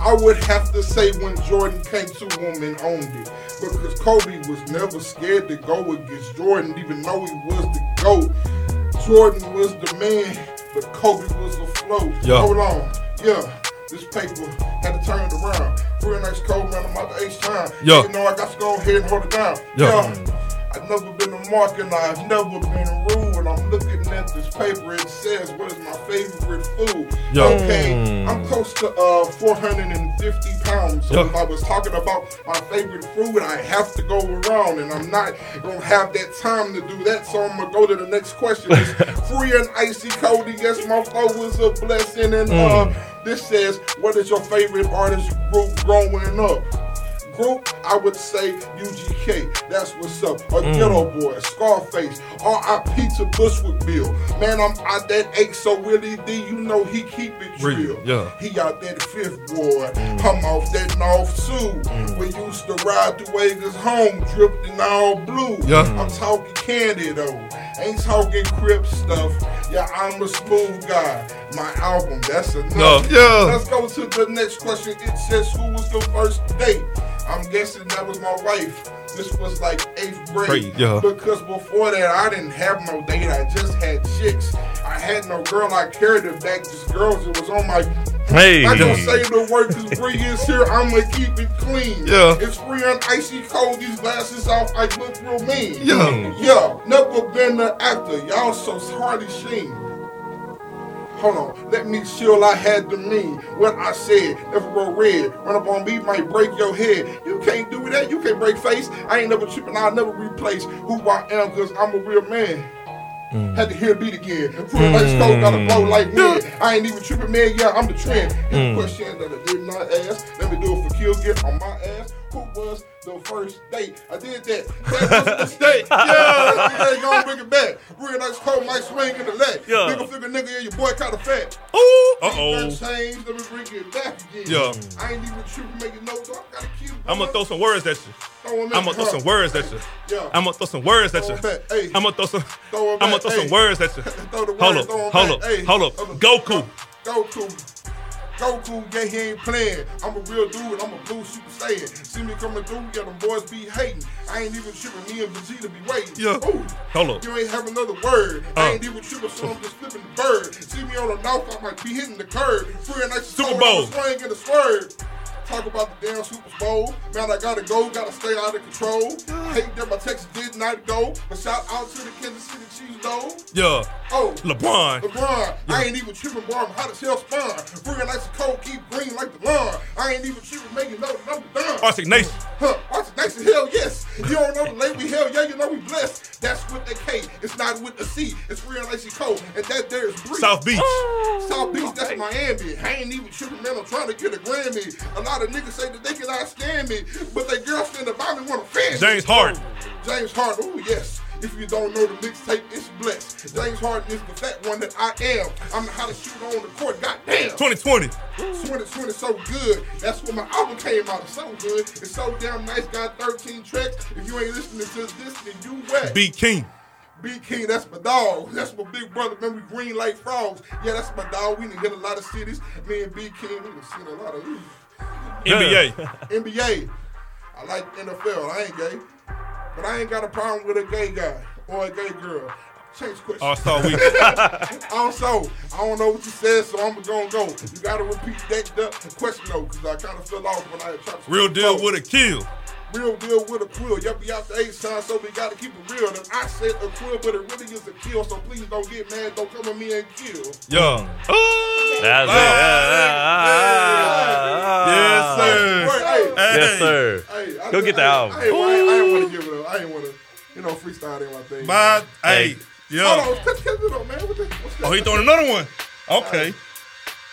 I would have to say when Jordan came to him and owned it. Because Kobe was never scared to go against Jordan, even though he was the GOAT. Jordan was the man, but Kobe was the flow. Yeah. Hold on. Yeah. This paper had to turn it around. Real nice cold man, I'm out the H time. Yeah. You know I got to go ahead and hold it down. Yeah. I've never been a mark and I've never been rude. And I'm looking at this paper, it says, what is my favorite food? Yeah. Okay, Mm. I'm close to uh 450 pounds. So Yeah. if I was talking about my favorite food, I have to go around. And I'm not to have that time to do that. So I'm to go to the next question. It's Freon Icy Cody. Yes, my flow was a blessing. And uh, this says, what is your favorite artist group growing up? Group, I would say UGK. That's what's up. A mm. Geto Boy, Scarface, R.I.P. to Bushwick Bill. Man, I'm out that eight, so Willie D, you know he keep it Real, yeah. He out that fifth boy. I'm off that North Sioux. Mm. We used to ride through Vegas home, dripped in all blue. Yeah. I'm talking candy though. Ain't talking crip stuff. Yeah, I'm a smooth guy. My album, that's enough. No, yeah. Let's go to the next question. It says, Who was the first date? I'm guessing that was my wife. This was like eighth grade. Grade, yeah. Because before that, I didn't have no date. I just had chicks. I had no girl I cared about. Just girls It was on my. Hey. I don't say the word because Bree is here. I'ma keep it clean. Yeah. It's free on icy cold. These glasses off. I look real mean. Yeah. Yeah. Never been an actor. Y'all so hardy sheen. Hold on, let me chill. I had to mean what I said. Never grow red. Run up on me, might break your head. You can't do that. You can't break face. I ain't never tripping. I'll never replace who I am because I'm a real man. Mm. Had to hear beat again. Real mm. like stove, gotta blow like me. I ain't even tripping, man. Yeah, I'm the trend. Mm. A question that I did not ask. Let me do it for kill gift on my ass. Who was the first date? I did that. That was a mistake. Yeah, they gonna bring it back. Real nice cold, might swing in the leg. Yeah. Nigga figure nigga, and your boy kinda fat. Ooh, uh oh. changed, let me bring it back again. Yeah. I ain't even tripping, making notes. I gotta keep. I'm gonna throw some words at you. I'm gonna throw some words at you. I'm gonna throw some words at you. 'em back. Hey. I'm gonna throw some. I'm gonna throw some words at you. Hold up, throw 'em hold back. up, Hey, hold up. hold up. Goku. Goku. Goku, yeah, he ain't playing. I'm a real dude, I'm a blue super saiyan. See me coming through, yeah, them boys be hating. I ain't even tripping, me and Vegeta be waiting. Yeah. Ooh. Hold up. You ain't have another word. Uh. I ain't even tripping, so I'm just flipping the bird. See me on the north, I might be hitting the curve. Free and nice Super cold, Bowl. Swing and a swerve. Talk about the damn Super Bowl. Man, I gotta go, gotta stay out of control. Hate that my Texas did not go. But shout out to the Kansas City Chiefs, though. Yeah. Oh, LeBron. LeBron, I ain't even tripping, boy. I'm hot as hell spawn. Bringing nice and cold, keep green like the lawn. I ain't even tripping, making no number done. Arctic Nation. Huh, Arctic Nation, hell yes. You don't know the label, hell yeah, you know we blessed. That's with the K, it's not with the C. It's real nice and cold, and that there is Bree. South Beach. South Beach, that's Miami. I ain't even tripping, man. I'm trying to get a Grammy. A lot of niggas say that they cannot stand me, but they girlfriend about me want to fan me. James Harden. James Harden, oh yes. If you don't know the mixtape, it's blessed. James Harden is the fat one that I am. I'm the hottest shooter on the court. Goddamn. 2020. 2020 so good. That's when my album came out. It's so good. It's so damn nice. Got 13 tracks. If you ain't listening to this, then you wet. B King. B King, that's my dog. That's my big brother. Man, we green like frogs. Yeah, that's my dog. We done hit a lot of cities. Me and B King, we done seen a lot of ooh. NBA. NBA. I like NFL. I ain't gay. But I ain't got a problem with a gay guy or a gay girl. Change question. All Star Week. Also, I don't know what you said, so I'm gonna go. You gotta repeat that the question though, because I kind of fell off when I tried to. Real deal with a kill. Real deal with a quill. Yep, we out the eight time, so we gotta keep it real. And I said a quill, but it really is a kill. So please don't get mad. Don't come at me and kill. Yeah. That's it. Yes, sir. Right, hey, Yes, sir. hey, I Go just- get the I- album. I, ain't- I, I ain't want to give it up. I ain't want to, you know, freestyle ain't my thing. My, hey, Hold yeah. on, catch, catch it on, man. What the, what's that? Oh, he throwing another one. Okay.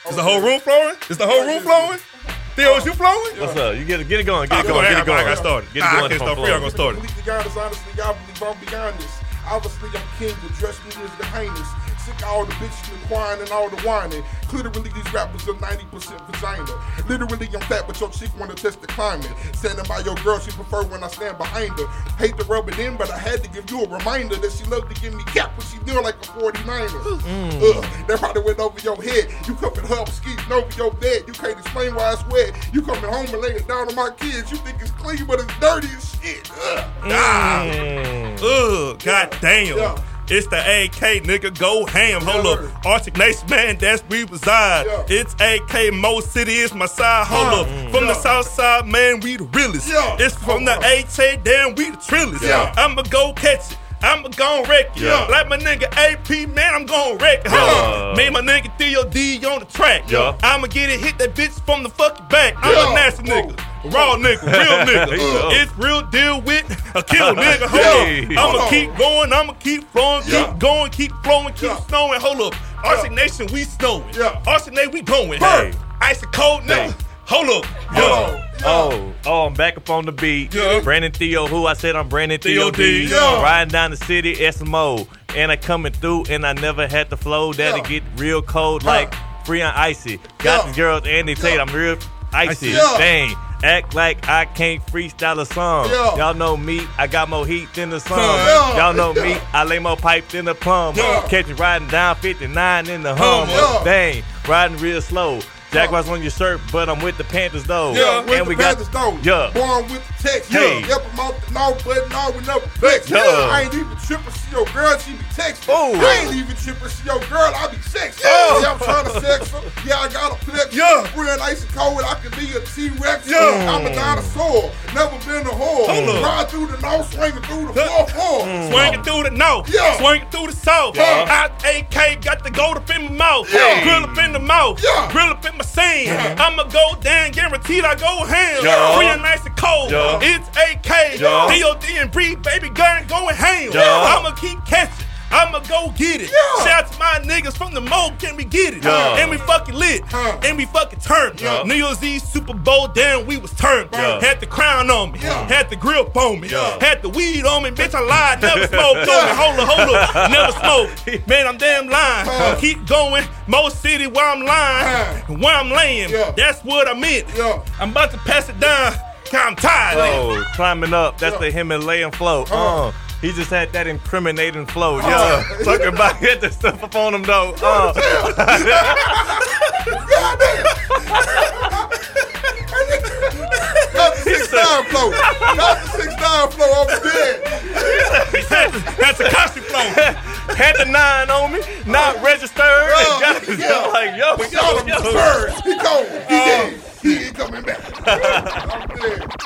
Is the whole room flowing? Is the whole room flowing? Theo, is you flowing? What's up? You get it, get it going, get it going, get it going. I got started. Get it Ah, I can't start free. I'm gonna start it. Completely honest, honestly, I believe I'm beyond this. Obviously, I'm king, but dress me as the highness. Sick all the bitches and inquiring and all the whining. Literally, these rappers are 90% vagina. Literally, I'm fat, but your chick wanna test the climate. Standing by your girl, she prefer when I stand behind her. Hate to rub it in, but I had to give you a reminder that she loved to give me cap when she knew like a 49er. Ugh, that probably went over your head. You coming home skeeting over your bed. You can't explain why it's wet. You coming home and laying down on my kids. You think it's clean, but it's dirty as shit. Ugh. Ah. Ugh, god damn. Yeah. It's the AK, nigga, go ham. Hold up. Arctic Nation, man, that's we reside. Yeah. It's AK, Mo City is my side. Hold Uh, up. From the south side, man, we the realest. Yeah. It's from the Uh-huh. Damn, we the trillest. Yeah. I'ma go catch it. I'ma gon' wreck it. Yeah. Like my nigga AP, man, I'm gon' wreck it. Yeah. Me and my nigga D on the track. Yeah. I'ma get it, hit that bitch from the fucking back. I'm a nasty nigga. Raw nigga, real nigga. Yeah. It's real deal with a kill nigga. Hold Hey. up. I'ma on. keep going, I'ma keep flowing, keep going, keep flowing, keep Yeah. snowing. Hold up. Arctic Nation, we snowing. Yeah. Arctic Nation, we going. Hey. Ice and cold nigga. Hey. Hold up. Yo. Yeah. Oh, oh, I'm back up on the beat. Yeah. Brandon Theo, who I said I'm Brandon Theo, Theo D, D. yeah. Riding down the city, SMO. And I coming through, and I never had the flow that'll Yeah. get real cold Yeah. like Freon Icy. Got Yeah. these girls, and they say Yeah. I'm real icy. Yeah. Dang. Act like I can't freestyle a song. Y'all know me, I got more heat than the sun. Y'all know me, I lay more pipe than the plum. Yeah. Catch me riding down 59 in the hum. Dang, riding real slow. Jaguars on your shirt, but I'm with the Panthers though. Yeah, with and the we Panthers got though. yeah. Born with the text. Hey. Yeah. Yep, I'm off the no, but no, we never flex. Yeah. I ain't even tripping. See your girl, she be texting. Oh. I ain't even tripping. See your girl, I be sexy. Oh. Yeah, I'm trying to sex her. Yeah, I got a flex. Yeah. Real nice and cold. I can be a T-Rex. Yeah. I'm a dinosaur. Never been a whore. Hold up. Ride through the north, swinging through the fourth floor. Mm. Swinging through the north, Yeah. swinging through the south. Yeah. AK, got the gold up in my mouth. Yeah. Grill up in the mouth, Yeah. grill up in my scene. Yeah. I'ma go down, guaranteed I go ham. Yeah. Free and nice and cold. Yeah. It's AK, Yeah. DOD and Breed, baby gun going ham. Yeah. I'ma keep catching. I'ma go get it. Yeah. Shout out to my niggas from the Mo, can we get it? Yeah. And we fucking lit. Huh. And we fucking turned. Yeah. New Year's Eve Super Bowl, damn, we was turned. Yeah. Had the crown on me. Yeah. Had the grip on me. Yeah. Had the weed on me. Bitch, I lied. Never smoked on me. Hold up, hold up. Never smoked. Man, I'm damn lying. Huh. Keep going. Mo City where I'm lying. Huh. Where I'm laying. Yeah. That's what I meant. Yeah. I'm about to pass it down. I'm tired. Oh, climbing up. That's Yeah. the Himalayan flow. Uh. Uh, he just had that incriminating flow. Uh. Yeah. Talking about hit the stuff up on him though. Uh. Not the six nine flow. Not the six nine flow. I'm dead. That's a costume flow. had the nine on me, not registered. Yeah. Got- Yeah. I'm like, yo, We got him yo, bird. He gone. He dead. He ain't coming back. I'm dead.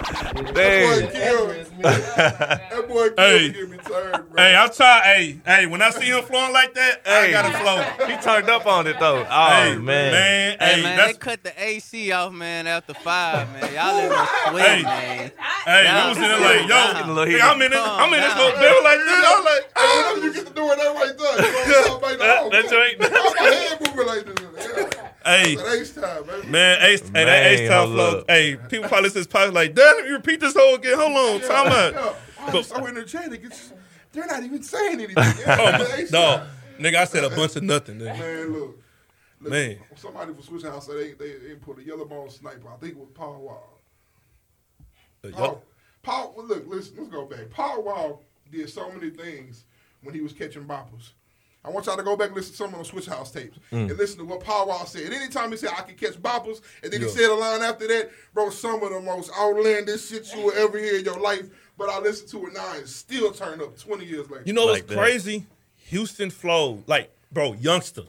That boy killed me. That boy killed Hey. me. Give me turn, bro. Hey, I'm trying. Hey, hey, when I see him flowing like that, I gotta flow. He turned up on it though. Oh hey, man. man, Hey, hey, man, that's they cut the AC off, man, after five, man. Y'all in the sweat, Hey. man. Hey, Yeah. we was in there like, yo, Getting a little nigga, I'm in this. I'm in this Calm little bill like this. I'm like, Hey, whenever you get to doing that right there, you know what I'm That- saying? that's right. My head moving like this. Hey, time, man, Ace, hey, that Ace time flow. Hey, people probably listen to this podcast like, damn, you repeat this whole again. Hold on, time Yeah. out. Oh, But- it's so energetic. It's, they're not even saying anything. Oh, Yeah, my, the ace dog, time. nigga, I said a bunch of nothing. Nigga. Man, look. look Man. Somebody from Swishahouse said they, they, they put a yellow bone sniper. I think it was Paul Wall. Paul, Paul, well, look, listen, let's go back. Paul Wall did so many things when he was catching boppers. I want y'all to go back and listen to some of those Swishahouse tapes mm. and listen to what Paul Wall said. Anytime he said I can catch boppers, and then he said a line after that, bro, some of the most outlandish shit you will ever hear in your life. But I listen to it now and still turn up 20 years later. You know Like what's that. crazy? Houston flow, like, bro, youngster.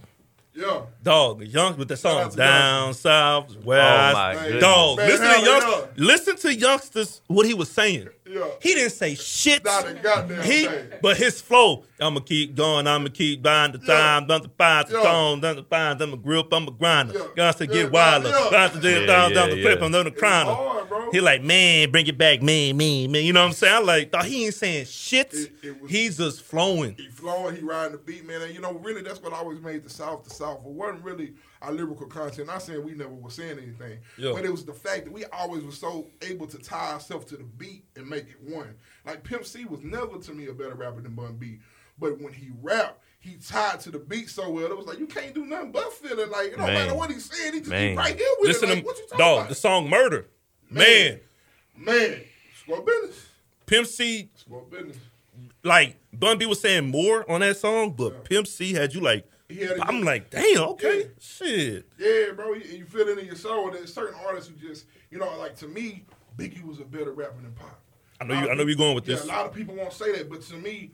yeah. Dog, young with the song to down south, west. Oh, my. Dog, Man, listen to yeah. youngsters. Listen to youngsters what he was saying. Yeah. He didn't say shit. Not a goddamn He, thing. but his flow, I'ma keep going, I'ma keep buying the Yeah. time, done the find the Yeah. stone, done the find, done the grip, I'm a grinder. Yeah. Got to Yeah, get wilder, yeah. got to get Yeah, down, yeah, down the yeah. clip, I'm done the It's crowner. He like, man, bring it back, man, man, man. You know what I'm saying? I'm like, dog, he ain't saying shit. It- it was- He's just flowing. He flowing, he riding the beat, man. And you know, really, that's what always made the South the South. It wasn't really our lyrical content. Not saying we never were saying anything, Yeah. but it was the fact that we always were so able to tie ourselves to the beat and make it one. Like Pimp C was never to me a better rapper than Bun B, but when he rapped, he tied to the beat so well. It was like you can't do nothing but feel it. Like it don't Man. matter what he's saying, he just Man. keep right here with Listen it. to Like, what you talking dog. about? The song "Murder," man. Man, score business. Pimp C, Score business. like Bun B was saying more on that song, but Pimp C had you like. He had a I'm good- like, damn, okay, Yeah. shit. Yeah, bro, you, you feel it in your soul. There's certain artists who just, you know, like to me, Biggie was a better rapper than Pac. I know you. I know you're going with Yeah, this. a lot of people won't say that, but to me,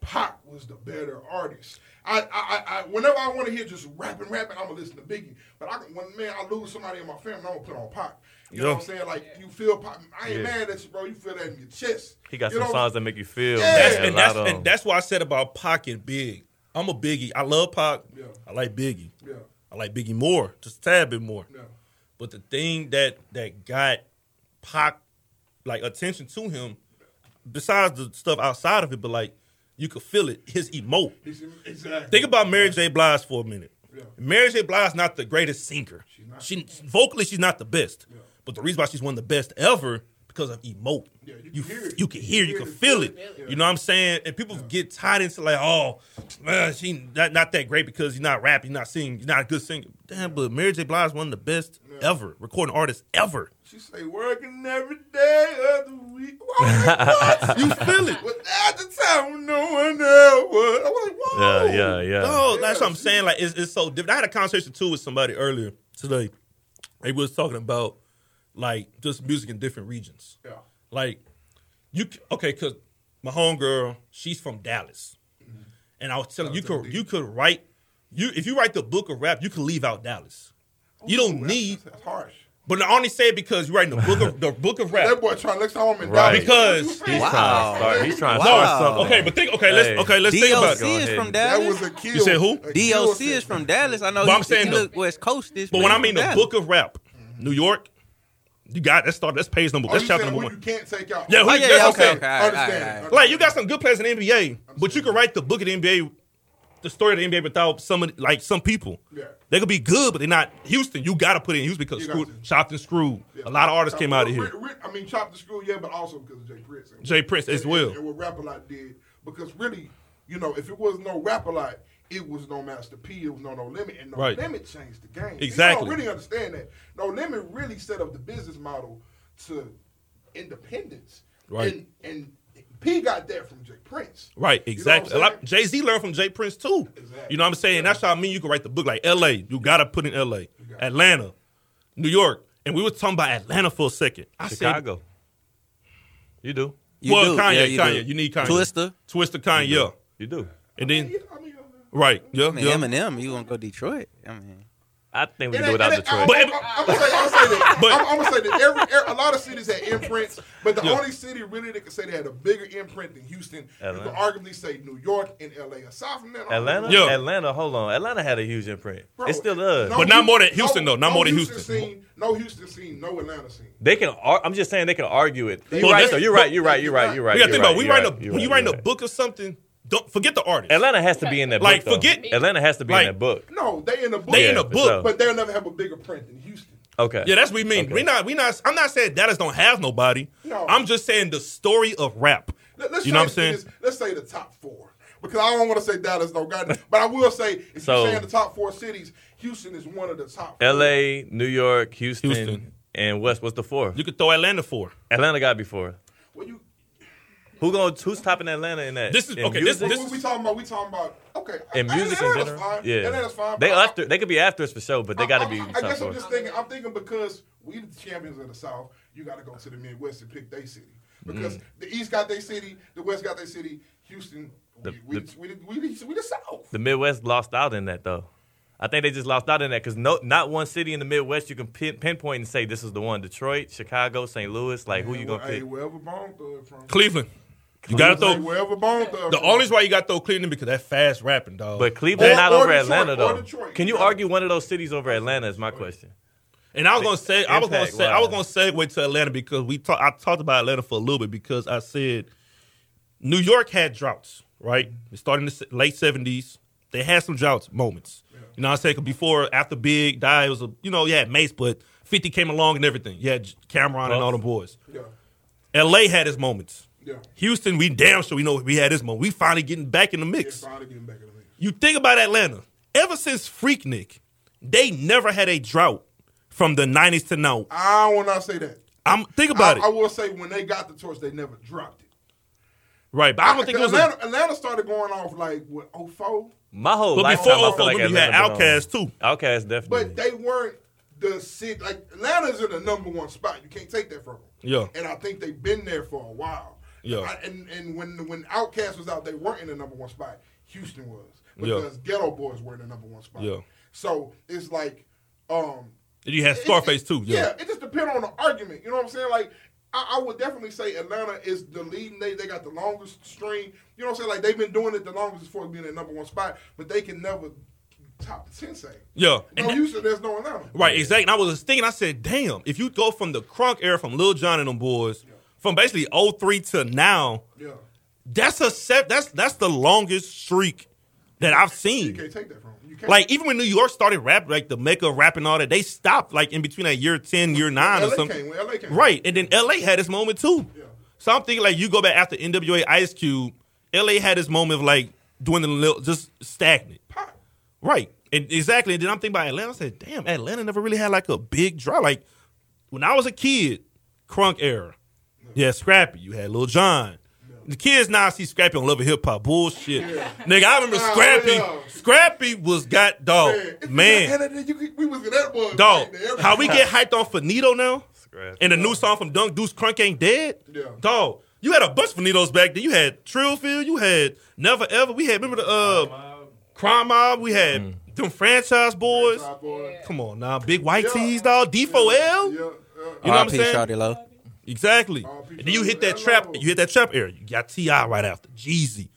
Pac was the better artist. I, I, I, I whenever I want to hear just rapping, rapping, I'm gonna listen to Biggie. But I, when man, I lose somebody in my family, I'm gonna put on Pac. You know what I'm saying? Like you feel Pac. I ain't Yeah. mad at you, bro. You feel that in your chest. He got You some know? songs that make you feel. Yeah. That's, man, and that's and that's why I said about Pac and Big. I'm a Biggie. I love Pac. Yeah. I like Biggie. Yeah, I like Biggie more, just a tad bit more. yeah. But the thing that that got Pac like attention to him, besides the stuff outside of it, but like you could feel it, his emote. Exactly. Think about Mary J. Blige for a minute. Yeah. Mary J. Blige not the greatest singer. She's not. She vocally she's not the best. But the reason why she's one of the best ever because of emote. Yeah, you you can hear it. you can hear, you hear can it, feel feel it. it. You know what I'm saying? And people get tied into like, oh, man, she not, not that great because you're not rapping, you're not singing, you're not a good singer. Damn, but Mary J. Blige is one of the best ever recording artists ever. She say working every day of the week. You feel it. But at the time no one was, I was like, whoa. Yeah, yeah, yeah. Oh, that's what I'm Yeah, saying. Like it's, it's so different. I had a conversation too with somebody earlier today. They was talking about like just music in different regions. Yeah. Like you okay? Because my homegirl, she's from Dallas, mm-hmm. and I was telling you, you could you could write you if you write the book of rap, you can leave out Dallas. You don't Ooh, that's- need, That's harsh. but I only say it because you're writing the book of the book of rap. That boy trying next time I'm in Right. Dallas. Because- What He's saying? trying to start. He's trying to Wow. start something. Okay, but think okay, let's Hey. okay, let's think about DOC it. Go is ahead. from that Dallas. was a kill. You said who? A kill DOC is from Dallas. I know. But he, I'm saying he the- look West Coast. is. But but when I mean the Dallas. book of rap, mm-hmm. New York, you got that's start that's page number Oh, that's chapter number who you can't take out. Yeah, who- Oh, yeah, that's yeah, what okay, okay, all right, all right, Understand all it. right. Like you got some good players in the NBA, but you can write the book of the NBA, the story of the NBA without some of like some people. Yeah. They could be good, but they're not Houston. You got to put in Houston because You got Screw, to. Chopped and Screwed. A lot of artists came out of here. Rick- Rick- I mean, Chop the Screw, yeah, but also because of J. Prince. And- J. Prince as and- well. And, what Rap a Lot did. Because really, you know, if it was no Rap a Lot, it was no Master P, it was no No Limit, and No Right. Limit changed the game. Exactly. You don't really understand that. No Limit really set up the business model to independence. Right. And, and P got that from J. Prince. Right, You know exactly. what I'm saying? Jay Z learned from J. Prince too. Exactly. You know what I'm saying? That's how I mean you can write the book like L.A. You got to put in L.A., got Atlanta, New York, and we were talking about Atlanta for a second. I said, Chicago. You do. You well, do. Kanye, Yeah, you Kanye, do. you need Kanye. Twista. Twista, Kanye, yeah. You do. And then, Yeah, I mean, right, yeah, I mean, yeah. Eminem, you gonna go Detroit? I mean, I think we can do ain't- without Detroit. But- I'm, I'm, I'm gonna say, I'm gonna say that. But- I'm, I'm gonna say that every, every- a lot of cities had imprints, but the Yeah. only city really that could say they had a bigger imprint than Houston, you could arguably say New York and L.A. Aside from that, I don't Atlanta. Yeah. Atlanta. Hold on, Atlanta had a huge imprint. Bro, it still does. no But not more than no- Houston, though. Not no more than Houston Houston. Scene, no Houston scene, no Atlanta scene. They can. Ar- I'm just saying they can argue it. You're Well, right. though. You're right. You're right. You're right. You're right. We got to think right, about we you're write a you're when you write a book or something. Don't forget the artist. Atlanta has to be in that Like, book. though. forget- Atlanta has to be like- in that book. No, they in the book, They in Yeah, a for book, sure. but they'll never have a bigger print than Houston. Okay. Yeah, that's what we mean. Okay. We not we not. I'm not saying Dallas don't have nobody. No. I'm just saying the story of rap. Let, us You know what I'm saying? let's say the top four. Because I don't want to say Dallas no goddamn, but I will say if So- you're saying the top four cities, Houston is one of the top. four. L.A., New York, Houston, Houston. and West. What's the fourth? You could throw Atlanta for. Atlanta got to be four. Well, you, Who going? Who's topping Atlanta in that? This is- in okay, this- music? this- what we talking about? We talking about okay. in I- music in general. Fine. Yeah, Atlanta's fine. They but I- after. They could be after us for sure, but they got to be I, I top guess. I'm just thinking. I'm thinking because we the champions of the South, you got to go to the Midwest and pick their city. Because mm. the East got their city, the West got their city. Houston, The- we, the- we, we, we, we, we the South. The Midwest lost out in that though. I think they just lost out in that because no, not one city in the Midwest you can pin, pinpoint and say this is the one. Detroit, Chicago, St. Louis. Like who you gonna Hey, pick? wherever Bone from. Cleveland. You gotta throw. wherever Bone throw The from. only reason why you got to throw Cleveland because that fast rapping dog. But Cleveland Or- not or over Detroit, Atlanta or though. Detroit. Can you argue one of those cities over Atlanta? Is my question. And I was gonna say, I was gonna Impact say, I was gonna segue to Atlanta because we talk, I talked about Atlanta for a little bit because I said New York had droughts, right? It started in the late seventies. They had some droughts moments. You know what I'm saying? 'Cause before, after Big died, it was a you know yeah, had Mase, but Fifty came along and everything. You had Cam'ron and all the boys. Yeah, L.A. had its moments. Yeah. Houston, we damn sure we know we had this moment. We finally getting back in the Yeah, mix. finally getting back in the mix. you think about Atlanta. Ever since Freaknik, they never had a drought from the '90s to now. I will not say that. I'm think about I, it, I will say when they got the torch, they never dropped it. right? But I don't think it was. A, Atlanta, Atlanta started going off like what 04? My whole but lifetime, before I oh, feel like you had Atlanta been on. Outkast too. Outkast definitely. But they weren't the city. Like Atlanta's in the number one spot. You can't take that from them. Yeah. And I think they've been there for a while. Yeah. I- and and when when Outkast was out, they weren't in the number one spot. Houston was Yeah. because Geto Boys were in the number one spot. Yeah. So it's like, um, And you had Scarface too. Yeah. Yeah. it just depends on the argument. You know what I'm saying? Like, I, I would definitely say Atlanta is the leading. They they got the longest string. You know what I'm saying? Like they've been doing it the longest as far as being in the number one spot, but they can never top the Sensei. Yeah. No Houston, there's no Atlanta. Right, exactly. And I was thinking, I said, damn, if you go from the crunk era from Lil Jon and them boys, from basically 03 to now, Yeah. that's a set that's that's the longest streak that I've seen. You can't take that from them. You can't. Like even when New York started rap, like the mecca of rap and all that, they stopped like in between like year ten, year nine or LA something. came. LA came. Right, and then LA had its moment too. Yeah. So I'm thinking like you go back after NWA Ice Cube, LA had this moment of like doing the little just stagnant. Pop. Right. And exactly. And then I'm thinking about Atlanta. I said, damn, Atlanta never really had like a big draw. Like when I was a kid, crunk era. Yeah, Scrappy. You had Lil Jon. The kids now see Scrappy on Love and Hip Hop. Bullshit. Nigga, I remember Nah, Scrappy. yeah. Scrappy was got dog. it's- Man. and you- we was in that boy. Dog. right How we get hyped on Finito now? Scratch. And the new song from Duke Deuce Crunk Ain't Dead? Yeah. Dog. You had a bunch of Finitos back then. You had Trillville. You had Never Ever. We had, remember the uh, Crime Mob? We had Mm. them franchise boys. Top boy. Come on now, big white Yeah. tees, dog. D4L. Yeah, yeah. You know what I'm saying? Shawty Lo. Exactly. R.I.P. And then you hit that trap. You hit that trap era. You got Ti right after Jeezy.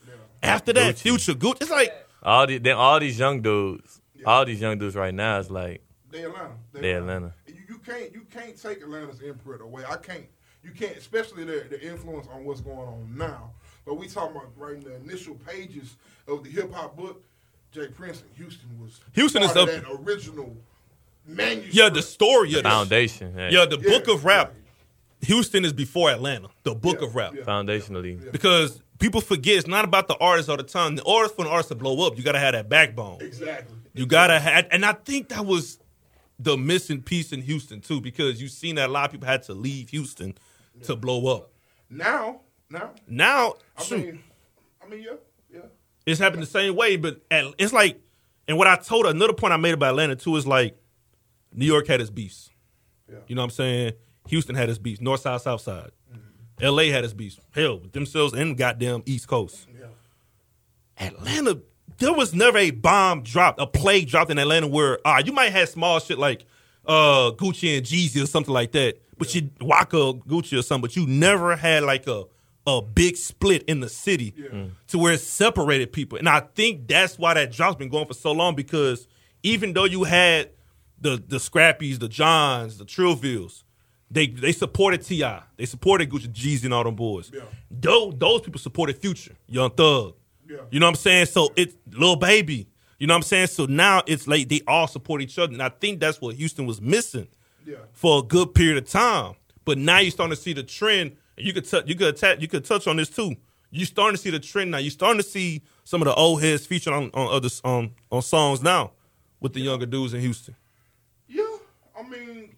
After that, Future Gucci. It's like all the, then all these young dudes, all these young dudes right now is like They Atlanta. they Atlanta. You, you can't you can't take Atlanta's imprint away. I can't. You can't, especially their the influence on what's going on now. But we talking about writing the initial pages of the hip hop book. J. Prince in Houston was Houston is part of up- that original manuscript. yeah, the story of the Foundation. Yeah. Yeah, the Yeah, book of rap. Right. Houston is before Atlanta. The book Yeah, of rap. yeah. Foundationally. Because people forget it's not about the artist all the time. The artist for an artist to blow up, you gotta have that backbone. Exactly. You gotta have, and I think that was the missing piece in Houston too, because you've seen that a lot of people had to leave Houston to blow up. Now, now, Now, I shoot, mean, I mean, yeah, yeah. it's happened the same way, but at, it's like, and what I told another point I made about Atlanta too is like, New York had its beefs. Yeah. You know what I'm saying? Houston had its beefs. North side, south side. L.A. had its beefs. Hell, with themselves and goddamn East Coast. Yeah. Atlanta, there was never a bomb dropped, a plague dropped in Atlanta where uh, you might have small shit like uh, Gucci and Jeezy or something like that, but you Waka Gucci or something, but you never had like a a big split in the city to where it separated people. And I think that's why that drop's been going for so long because even though you had the the Scrappies, the Johns, the Trillvilles, they they supported Ti, they supported Gucci, Jeezy, and all them boys. Yeah. Those those people supported Future, Young Thug. Yeah. You know what I'm saying? So it's Lil Baby. You know what I'm saying? So now it's like they all support each other, and I think that's what Houston was missing Yeah. for a good period of time. But now you're starting to see the trend. and You could touch, you could attack, you could touch on this too. You're starting to see the trend now. You're starting to see some of the old heads featured on on other on um, on songs now with the younger dudes in Houston. Yeah. I mean,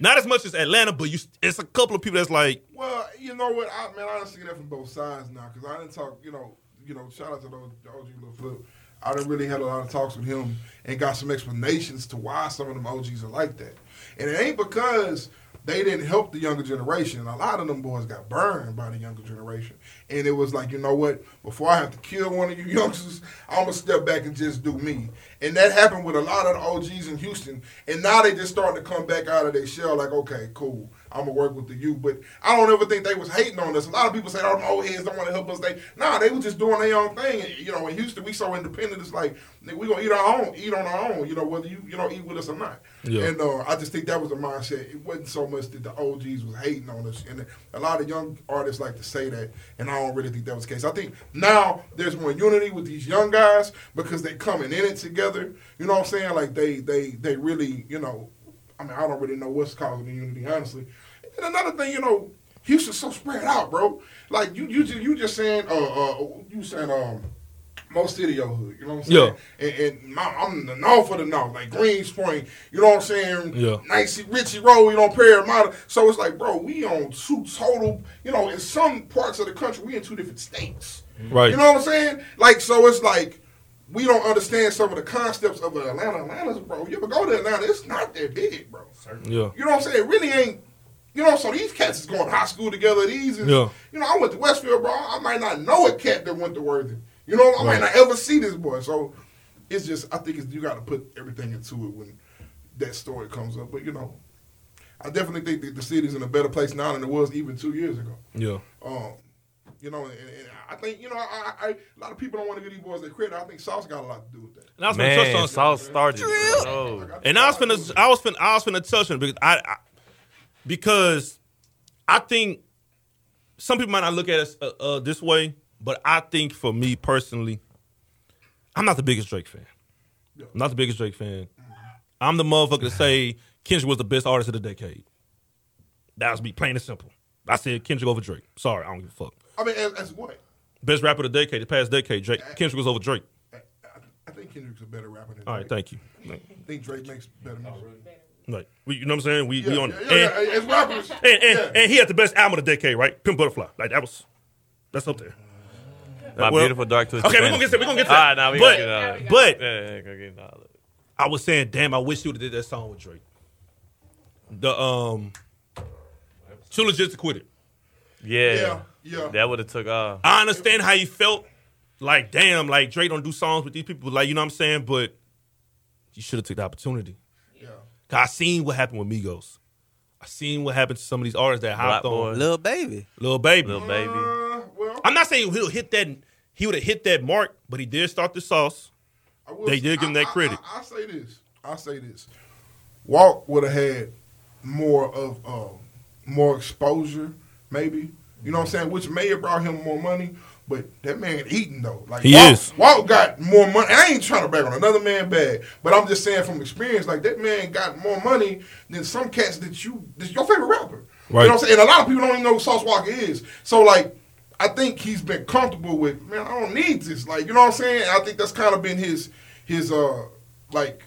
Not as much as Atlanta, but you it's a couple of people that's like, Well, you know what, I man, I done seen that from both sides now because I didn't talk. You know, you know, shout out to the OG Lil Flip. I done really had a lot of talks with him and got some explanations to why some of them OGs are like that. And it ain't because they didn't help the younger generation. A lot of them boys got burned by the younger generation. And it was like, you know what? Before I have to kill one of you youngsters, I'm gonna step back and just do me. And that happened with a lot of the OGs in Houston. And now they just starting to come back out of their shell, like, okay, cool. I'm gonna work with the youth. But I don't ever think they was hating on us. A lot of people say, "Oh, the old heads don't want to help us." They nah, they was just doing their own thing. And, you know, in Houston, we so independent. It's like we gonna eat our own, eat on our own. You know, whether you you know eat with us or not. Yeah. And uh, I just think that was the mindset. It wasn't so much that the OGs was hating on us, and a lot of young artists like to say that, and I don't really think that was the case. I think now there's more unity with these young guys because they coming in it together. You know what I'm saying? Like they they they really you know. I mean, I don't really know what's causing the unity, honestly. And another thing, you know, Houston's so spread out, bro. Like you, you, just, you just saying, uh, uh, you saying, um, Mo City your hood. You know what I'm saying? And, and my, I'm the north for the north, like Greenspoint. You know what I'm saying? Yeah. Nice Richie Road. You know Paramount. So it's like, bro, we on two total. You know, in some parts of the country, we in two different states. Right. You know what I'm saying? Like, so it's like we don't understand some of the concepts of Atlanta. Atlanta's, bro. You ever go to Atlanta? It's not that big, bro. Yeah. You know what I'm saying? It really ain't. You know, so these cats is going to high school together. These is, Yeah. you know, I went to Westfield, bro. I might not know a cat that went to Worthing. You know, I Right. might not ever see this boy. So it's just, I think it's, you got to put everything into it when that story comes up. But you know, I definitely think that the city's in a better place now than it was even two years ago. Yeah. Um, you know, and, and I think you know, I, I, a lot of people don't want to give these boys their credit. I think Sauce got a lot to do with that. And I was gonna touch Man, on Sauce started. Oh. And I was finna, I was finna, I was finna touch on it because I, I because I think some people might not look at us uh, uh, this way, but I think for me personally, I'm not the biggest Drake fan. I'm not the biggest Drake fan. I'm the motherfucker to say Kendrick was the best artist of the decade. That was me, plain and simple. I said Kendrick over Drake. Sorry, I don't give a fuck. I mean, as, as what? Best rapper of the decade, the past decade, Drake. Kendrick was over Drake. I, I think Kendrick's a better rapper than All right, Drake. thank you. I think Drake makes better music. Like, we, you know what I'm saying? We, we on yeah, and, yeah, yeah, as rappers. and, and, yeah. and he had the best album of the decade, right? Pimp Butterfly. Like that was that's up there. My Well, beautiful dark twisted Okay, we're gonna get to that. We're gonna get to that. right, now we but, gonna get all of it. but Yeah, yeah, go get all. I was saying, damn, I wish you would have did that song with Drake. The um Too Legit to Quit It. Yeah, Yeah, yeah. That would have took off. I understand how you felt. Like, damn, like Drake don't do songs with these people, like, you know what I'm saying? But you should have took the opportunity. Yeah. 'Cause I seen what happened with Migos. I seen what happened to some of these artists that hopped Black on Boy. Lil Baby. Lil Baby. Lil Baby. Uh, well, I'm not saying he'll hit that. He would have hit that mark, but he did start the sauce. I will They say- did give him that I- I- credit. I, I say this. I say this. Walk would have had more of uh, more exposure, maybe. You know what I'm saying? Which may have brought him more money. But that man eating though, like He Walt, is. Walt got more money. I ain't trying to brag on another man bag, but I'm just saying from experience, like that man got more money than some cats that you. That's your favorite rapper. Right. You know what I'm saying? And a lot of people don't even know who Sauce Walka is. So like, I think he's been comfortable with. Man, I don't need this. Like, you know what I'm saying? I think that's kind of been his his uh like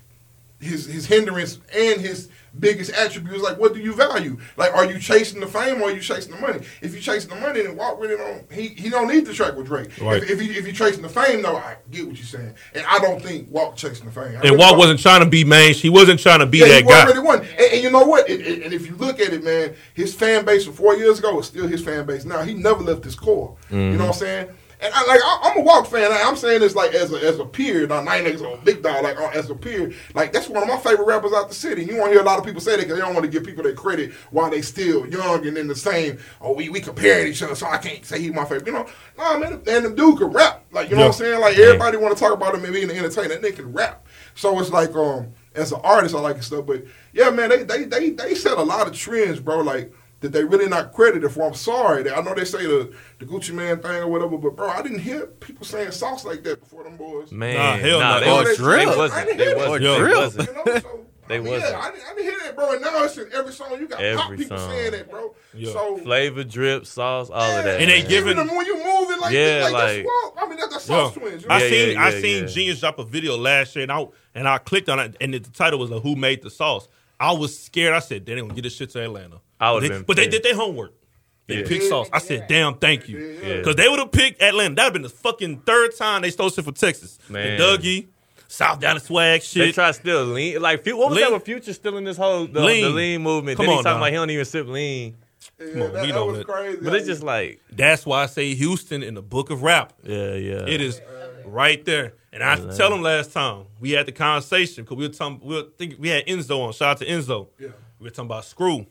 his his hindrance and his biggest attribute is like what do you value? Like are you chasing the fame or are you chasing the money? If you chasing the money, then Walt really don't he, he don't need to track with Drake. Right. If, if you if you chasing the fame though, I get what you're saying. And I don't think Walt chasing the fame. I And really Walt wasn't trying to be main. He wasn't trying to be Yeah, that he guy. already won. And, and you know what? It- it- and if you look at it, man, his fan base from four years ago is still his fan base now. He never left his core. You Mm-hmm. know what I'm saying? And I, like I, I'm a Walk fan. I, I'm saying this like as a, as a peer, not nine niggas or big dog. Like uh, as a peer, like that's one of my favorite rappers out the city. You won't hear a lot of people say that because they don't want to give people their credit while they still young and in the same. Oh, we we comparing each other, so I can't say he's my favorite. You know, nah, man. And the dude can rap. Like you know Yeah. what I'm saying? Like everybody want to talk about him and being an entertainer. That nigga can rap. So it's like um as an artist, I like his stuff. But yeah, man, they they they they set a lot of trends, bro. Like that they really not credited for. I'm sorry. I know they say the the Gucci Mane thing or whatever, but bro, I didn't hear people saying sauce like that before them boys. Man, Nah, hell nah, no. they, Or was, drill. they wasn't. didn't They wasn't. Or They wasn't. You know, so They I mean, wasn't. Yeah, I didn't, I didn't hear that, bro. And now it's in every song. You got pop people song. saying that, bro. Yeah. So Flavor, drip, sauce, all of that. And they man. give- even when you moving like Yeah, this, like, like- that's Walt. I mean, that's the Yo, sauce twins. You know? I Yeah, seen yeah, I yeah, seen yeah. Genius drop a video last year, and I and I clicked on it, and the title was like, "Who made the sauce?" I was scared. I said, "They didn't get this shit to Atlanta." I but would've they, been but they did their homework. They Yeah. picked sauce. I said, "Damn, thank you," Yeah. because they would have picked Atlanta. That'd been the fucking third time they stole shit from Texas. Man. The Dougie, South Down the Swag shit. They shit. try to still lean. Like, Fu- what was Lean. that with Future still in this whole the Lean. the lean movement? Come then he on talking now. about he don't even sip lean. Yeah, on, that, we that know was that. crazy. But it's just like, That's why I say Houston in the book of rap. yeah, yeah. It is right there. And I tell them last time we had the conversation because we were talking. We were think we had Enzo on. Shout out to Enzo. Yeah. We were talking about Screw.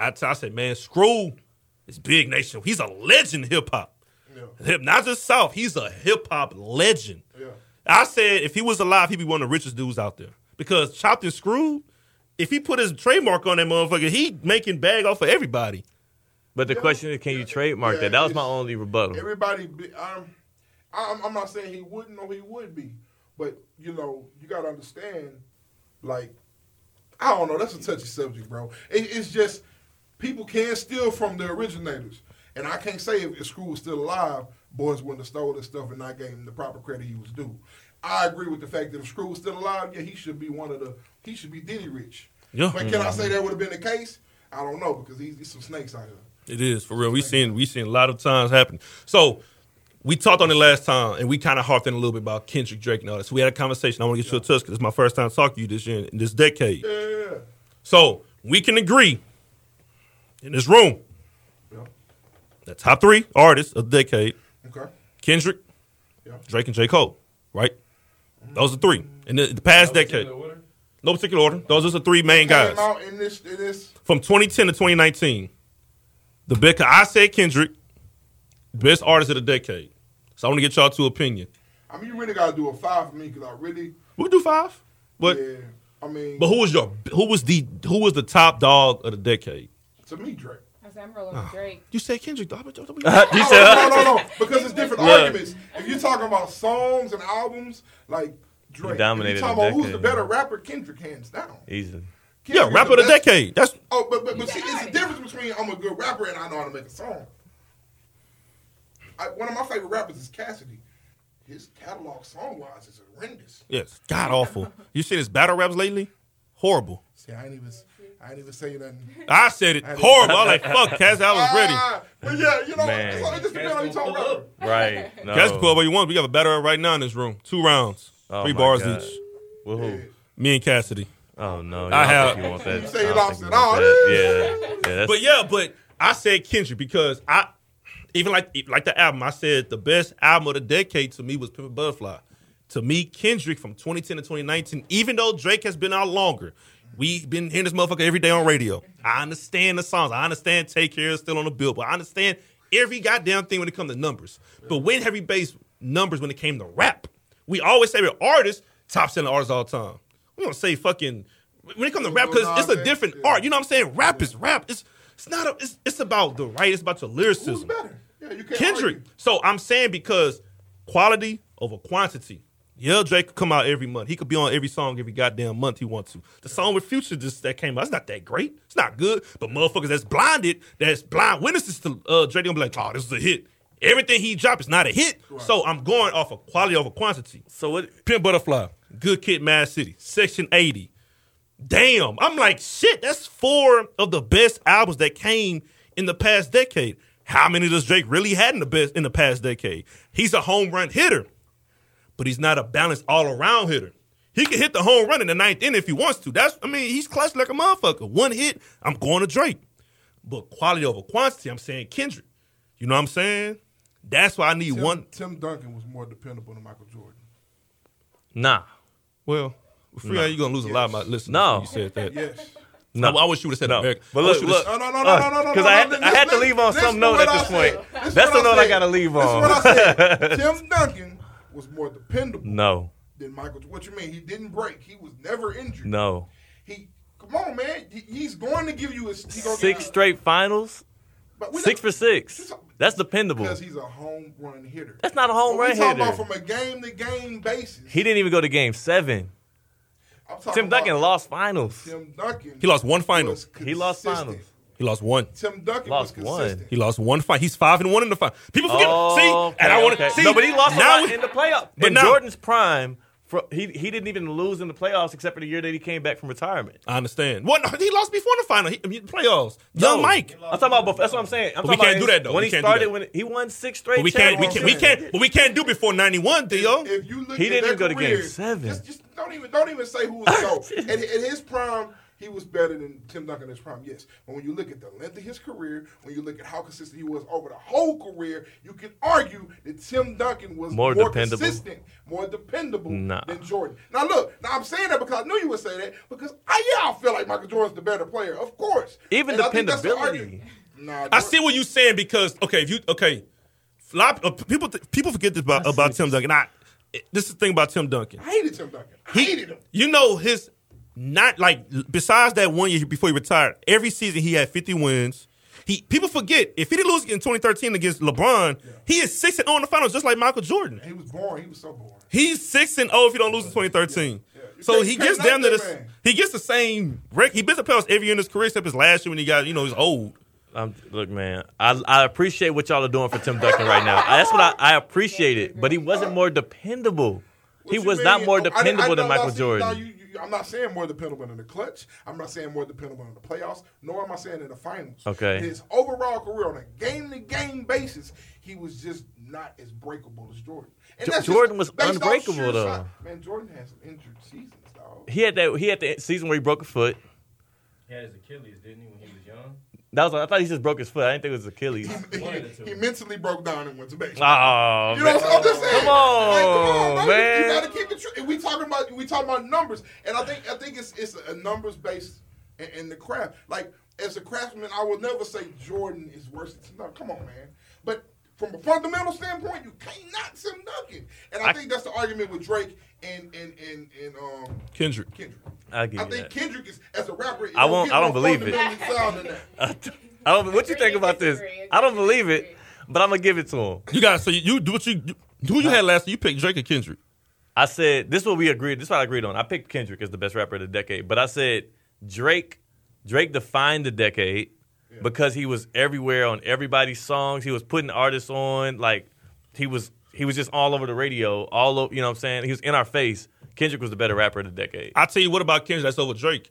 Yeah. I, t- I said, man, Screw is big nation. He's a legend hip hop. Yeah. Not just South. He's a hip hop legend. Yeah. I said if he was alive, he'd be one of the richest dudes out there. Because Chopped and Screwed, if he put his trademark on that motherfucker, he making bag off of everybody. But the question is, can you trademark Yeah, that? That was my only rebuttal. Everybody, be, um, I'm, I'm not saying he wouldn't or he would be, but you know, you got to understand, like, I don't know, that's a touchy subject, bro. It, it's just people can steal from the originators, and I can't say if, if Screw was still alive, boys wouldn't have stole his stuff and not gave him the proper credit he was due. I agree with the fact that if Screw was still alive, yeah, he should be one of the he should be Diddy rich. Yeah. But can I mm-hmm. say that would have been the case? I don't know because he's, he's some snakes out here. It is for real. We seen we seen a lot of times happen. So we talked on it last time, and we kind of harped in a little bit about Kendrick Drake and all that. So we had a conversation. I want to get you a touch because it's my first time talking to you this year in this decade. Yeah. So we can agree in this room Yeah. the top three artists of the decade: Okay. Kendrick, Yeah. Drake, and J. Cole. Right? Mm-hmm. Those are three in the, the past decade. No particular order. Those are the three main guys in this in this from 2010 to 2019. The best I said Kendrick, best artist of the decade. So I want to get y'all two opinion. I mean, you really got to do a five for me because I really, We'll do five. But yeah. I mean, but who was your who was the who was the top dog of the decade? To me, Drake. I said I'm rolling with Drake. You said Kendrick. dog. you No, said no, no, no, because it's different Yeah. arguments. If you're talking about songs and albums, like Drake, dominated if you're talking about who's the better rapper, Kendrick, hands down. Easily. Yeah, Kendrick is rapper of the decade. That's Oh, but but, but see, it's the difference between I'm a good rapper and I know how to make a song. I, one of my favorite rappers is Cassidy. His catalog song wise is horrendous. yes, god awful. You seen his battle raps lately? Horrible. See, I ain't even I didn't even say nothing. I said it horrible. I was like, fuck, Cass, I was ready. Ah, but yeah, you know, Man. it's, it just depends on who you talking about. Right. No. Cass, pull up what you want. We got a battle right now in this room. Two rounds, Oh three bars God. each. With who? Me and Cassidy. Oh no. I I have- have. Think you want that. You say you lost it all. that. Yeah. Yeah. But yeah, but I said Kendrick because I even like like the album. I said the best album of the decade to me was Pimp a Butterfly. To me, Kendrick from 2010 to 2019, even though Drake has been out longer, we've been hearing this motherfucker every day on radio. I understand the songs. I understand Take Care is still on the bill, but I understand every goddamn thing when it comes to numbers. But when have we based numbers when it came to rap? We always say we're artists, top selling artists all the time. We don't say fucking when it comes to rap because it's a different yeah. art. You know what I'm saying? Rap is rap. It's it's not. A, it's it's about the right. It's about your Who's lyricism. better? Yeah, you can't Kendrick. argue. So I'm saying because quality over quantity. Yeah, Drake could come out every month. He could be on every song every goddamn month he wants to. The song with Future just that came out, it's not that great. It's not good. But motherfuckers that's blinded, that's blind witnesses to uh, Drake, gonna be like, oh, this is a hit. Everything he dropped is not a hit. So I'm going off of quality over quantity. so what? Pimp Butterfly, Good Kid, Mad City, Section 80. Damn, I'm like, shit, that's four of the best albums that came in the past decade. How many does Drake really had in the best in the past decade? He's a home run hitter, but he's not a balanced all around hitter. He can hit the home run in the ninth inning if he wants to. That's I mean, he's clutch like a motherfucker. One hit, I'm going to Drake. But quality over quantity, I'm saying Kendrick. You know what I'm saying? That's why I need Tim, one. Tim Duncan was more dependable than Michael Jordan. Nah. Well, free how you gonna lose a lot of my listeners. No. when you said that. Yes. No. I, I wish you would have said No. that. But look, look. No, no, no, no, no, no, no. Because uh, no, I, had, no, I had to leave on some note at this said. point. That's the note I gotta leave This is on. what I said. Tim Duncan was more dependable no. than Michael. What you mean? He didn't break. He was never injured. No. He come on, man. He- he's going to give you his Six give you- straight finals. but Six not- for six. That's dependable. because he's a home run hitter. That's not a home When run we talk hitter. about from a game to game basis. He didn't even go to game seven. I'm Tim Duncan lost finals. Tim Duncan. He lost one final. was He lost finals. He lost one. Tim Duncan Lost was one. consistent. He lost one fight. He's five and one in the fight. People forget. Oh, see, and I want to okay. see. No, but he lost a lot we- in the playoff. But in now- Jordan's prime, fro- he he didn't even lose in the playoffs except for the year that he came back from retirement. I understand. What? no, He lost before the final. He, I mean, playoffs. Young No. Mike. I'm talking about. before- That's what I'm saying. I'm But we talking can't about do that, though. When We he can't do started, that. when he won six straight. But we can't. We can't. We championships. can't. But we can't do before ninety one, Theo. If you look He at didn't their even go to game careers, seven. Just, just don't even don't even say who was the GOAT. at, at his prime, he was better than Tim Duncan in his prime, yes. But when you look at the length of his career, when you look at how consistent he was over the whole career, you can argue that Tim Duncan was More more, dependable. consistent, more dependable Nah. than Jordan. Now look, now I'm saying that because I knew you would say that because I yeah I feel like Michael Jordan's the better player, of course. Even And I think that's the dependability. argument. Nah, I see what you're saying because okay, if you okay, a lot uh, people people forget this about about Tim Duncan. I, this is the thing about Tim Duncan. I hated Tim Duncan. I He, hated him. you know his not like besides that one year before he retired. Every season he had 50 wins. He people forget if he didn't lose in 2013 against LeBron, he is six and zero in the finals, just like Michael Jordan. He was boring. He was so boring. He's six and zero if he don't lose in 2013. You So he gets down to that this. He gets the same. rec- He been to playoffs every year in his career except his last year when he got you know he's old. I'm, look, man, I, I appreciate what y'all are doing for Tim Duncan right now. That's what I, I appreciate it. But he wasn't more dependable. What he was mean? not more oh, I- I- dependable I- than Michael Jordan. you- you- I'm not saying more dependable in the clutch. I'm not saying more dependable in the playoffs. Nor am I saying in the finals. Okay. His overall career on a game-to-game basis, he was just not as breakable as Jordan. And Jo- that's Jordan was unbreakable, sheer though. shot. Man, Jordan had some injured seasons, dog. he had that. He had the season where he broke a foot. He had his Achilles, didn't he, when he was young? That was. I thought he just broke his foot. I didn't think it was Achilles. One of the two. He mentally broke down and went to baseball. Oh, You know what I'm just saying? Come on, Like, come on, bro. You- man. You, gotta keep it true. We talking about we talking about numbers, and I think I think it's it's a numbers based in, in the craft. Like as a craftsman, I will never say Jordan is worse than Tim Duncan. Come on, man. But from a fundamental standpoint, you can't knock Tim Duncan, and I, I- think that's the argument with Drake and and and and um Kendrick. Kendrick. I give I think that. Kendrick is as a rapper. I won't- get I don't believe it. fundamentally sound than. I don't. What you think about this? I don't believe it, but I'm gonna give it to him. You guys. so you, you do what you. Who you had last? You picked Drake or Kendrick. I said this is what we agreed. This is what I agreed on. I picked Kendrick as the best rapper of the decade, but I said Drake. Drake defined the decade because he was everywhere on everybody's songs. He was putting artists on like he was. He was just all over the radio, all over. You know what I'm saying? He was in our face. Kendrick was the better rapper of the decade. I tell you what about Kendrick that's over Drake.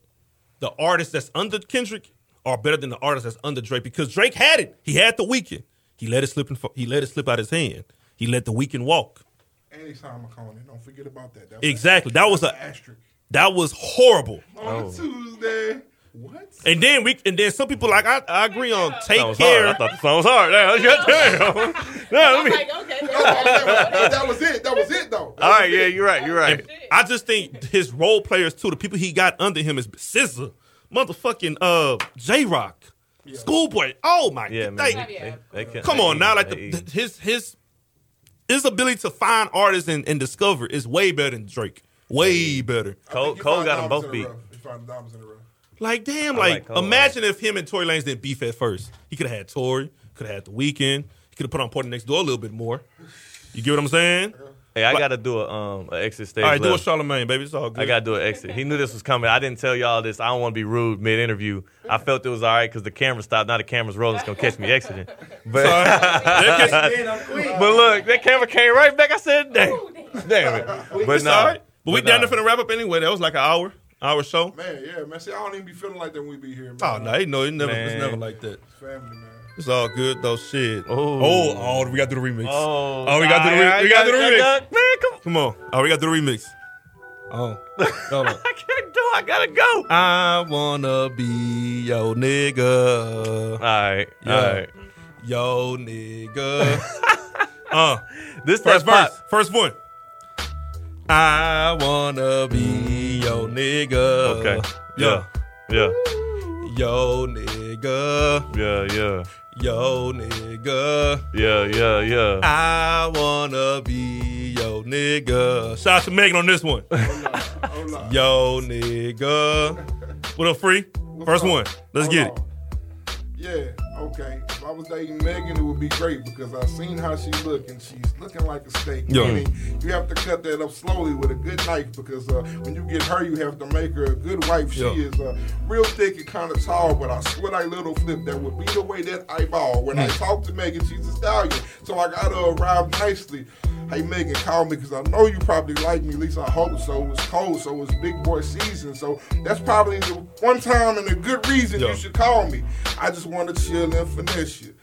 The artists that's under Kendrick are better than the artists that's under Drake because Drake had it. He had the Weeknd. He let it slip. In, he let it slip out his hand. He let the Weeknd walk. And he's Simon Conan. Don't forget about that. that Exactly. That was that's a an asterisk. that was horrible. On Oh. Tuesday. What? And then we and then some people like I, I agree on take That care. hard. I thought the song was hard. Damn, goddamn. Now, let I'm me- like, okay. No, I'm that was it. That was it, though. That All was right, it. yeah, you're right. You're right. I just think his role players too, the people he got under him is SZA, motherfucking uh Jay Rock, Schoolboy. Oh my Yeah, god. man. They- they come on now, like the, the- his his his ability to find artists and, and discover is way better than Drake. Way better. Cole, Cole got them both beat. the. He found diamonds in the rough. Like damn, I like, like imagine if him and Tory Lanez didn't beef at first. He could have had Tory, could have had the Weeknd. He could have put on PartyNextDoor a little bit more. You get what I'm saying? Hey, I gotta do a um a exit stage. All right, do a left. Charlemagne, baby. It's all good. I gotta do an exit. He knew this was coming. I didn't tell y'all this. I don't want to be rude mid interview. I felt it was all right because the camera stopped. Now the camera's rolling. It's gonna catch me exiting. But but look, that camera came right back. I said, damn, damn it. But It's no, all right. But we But down nah. there finna wrap up anyway. That was like an hour, hour show. Man, yeah, man. See, I don't even be feeling like that when we be here, man. Oh no, no, it never, it's never like that. Family, man. It's all good though. Shit. Oh. oh, oh, we got to do the remix. Oh, Oh, we gotta do the re- I- I we gotta do the remix. Man, come Come on. Oh, we got to do the remix. Oh, hold on. I can't do. I gotta go. I wanna be your nigga, All right, Yeah. all right. yo nigga. uh, This first that verse, pop. first one. I wanna be your nigga. Okay. Yeah. Yeah, Yo nigga. yeah, yeah, Yo nigga. yeah, yeah, yeah. I wanna be your nigga. Shout out to Megan on this one. Oh, Hold on. Oh, Yo nigga. What up, free? First up? one. Let's Hold get it. Yeah, okay. If I was dating Megan, it would be great because I've seen how she's looking. She's looking like a steak. Yeah. Meaning you have to cut that up slowly with a good knife because uh, when you get her, you have to make her a good wife. She Yeah. is uh, real thick and kind of tall, but I swear I little flip that would be the way that I ball. When I Mm. talk to Megan, she's a stallion. So I gotta arrive nicely. Hey Megan, call me because I know you probably like me. At least I hope so. It's cold, so it's big boy season. So that's probably the one time and a good reason Yeah. you should call me. I just want to chill and finesse you.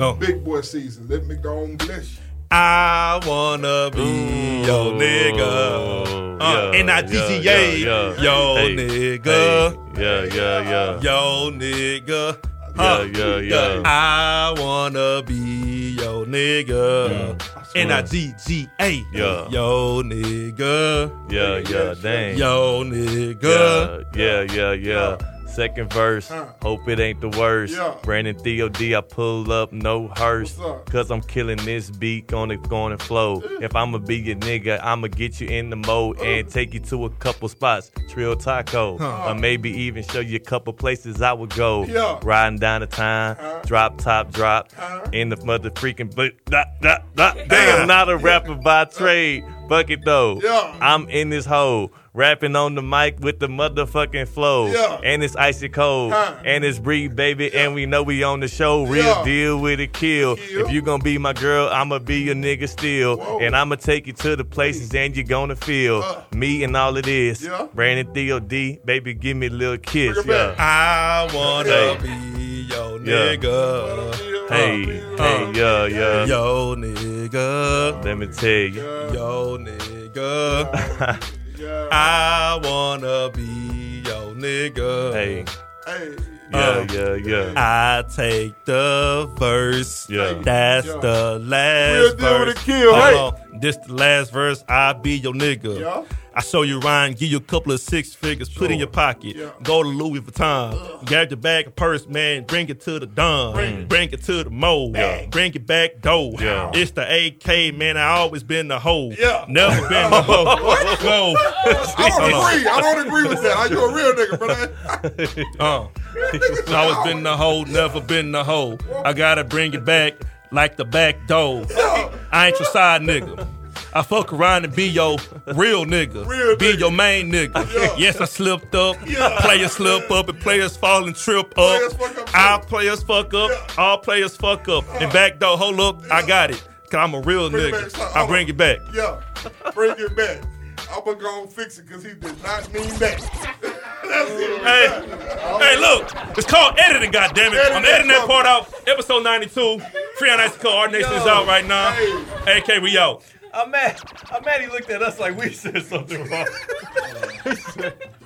Oh. Big boy season. Let me go and bless you. I wanna be your nigga. Uh, yeah, N-I-G-G-A. yeah, yeah. Yo Hey, nigga. hey, yeah, yeah, yeah. Yo nigga. Yeah, yeah, yeah. I wanna be your nigga. N-I-G-G-A. Yeah. Yo nigga. Yeah, yeah, dang. Yo nigga. Yeah, yeah, yeah, yeah. Second verse, Huh. hope it ain't the worst. Yeah. Brandon Theo D, I pull up, no hearse. Cause I'm killing this beat going and flow. If I'ma be your nigga, I'ma get you in the mode and take you to a couple spots. Trill Taco. Or maybe even show you a couple places I would go. Yeah. Riding down the time, Huh? drop top drop. Huh? In the mother freaking but da, da, da. Damn, not a rapper by trade. Fuck it though. I'm in this hole. Rapping on the mic with the motherfucking flow. Yeah. And it's icy cold. Huh. And it's breed, baby. And we know we on the show. Real Yeah. deal with a kill. Kill. If you gonna be my girl, I'ma be your nigga still. Whoa. And I'ma take you to the places and you're gonna feel Uh. me and all of this. Yeah. Brandon Theo D, baby, give me a little kiss. Yeah. I wanna Hey. be your Yeah. nigga. Hey, hey, yeah, yeah. Yo nigga. Let me tell you. Yo nigga. I wanna be your nigga. Hey, Hey, yeah, Uh, yeah, yeah. I take the verse. Yeah. That's Yeah. the last Real deal verse. with a kill, Hold hey. on. This the last verse. I be your nigga. Yeah. I show you Ryan, give you a couple of six figures, put in your pocket, Yeah. go to Louis Vuitton, grab your bag of purse, man, bring it to the Don, bring, it to the Mo, bring it back door. Yeah. It's the AK, man. I always been the hoe, Yeah. never been the hoe. Go. I don't agree. I don't agree with that. Are you a real nigga, brother? Uh. I always been the hoe, never been the hoe. I gotta bring it back like the back door. I ain't your side nigga. I fuck around and be your real nigga. Real be nigga. your main nigga. Yeah. Yes, I slipped up. Yeah. Players slip up and players fall and trip up. Players fuck up. All players fuck up. Yeah. All players fuck up. Uh-huh. And back though, hold up, I got it. Cause I'm a real Bring nigga. I bring it back. Yeah, bring it back. I'm gonna go and fix it because he did not mean that. Hey, hey, look, it's called editing, goddammit. I'm Editing. that part out. Episode 92. Freon Icy Cold. Our Nation is out right now. Hey. AK, we out. I'm mad. I'm mad he looked at us like we said something wrong.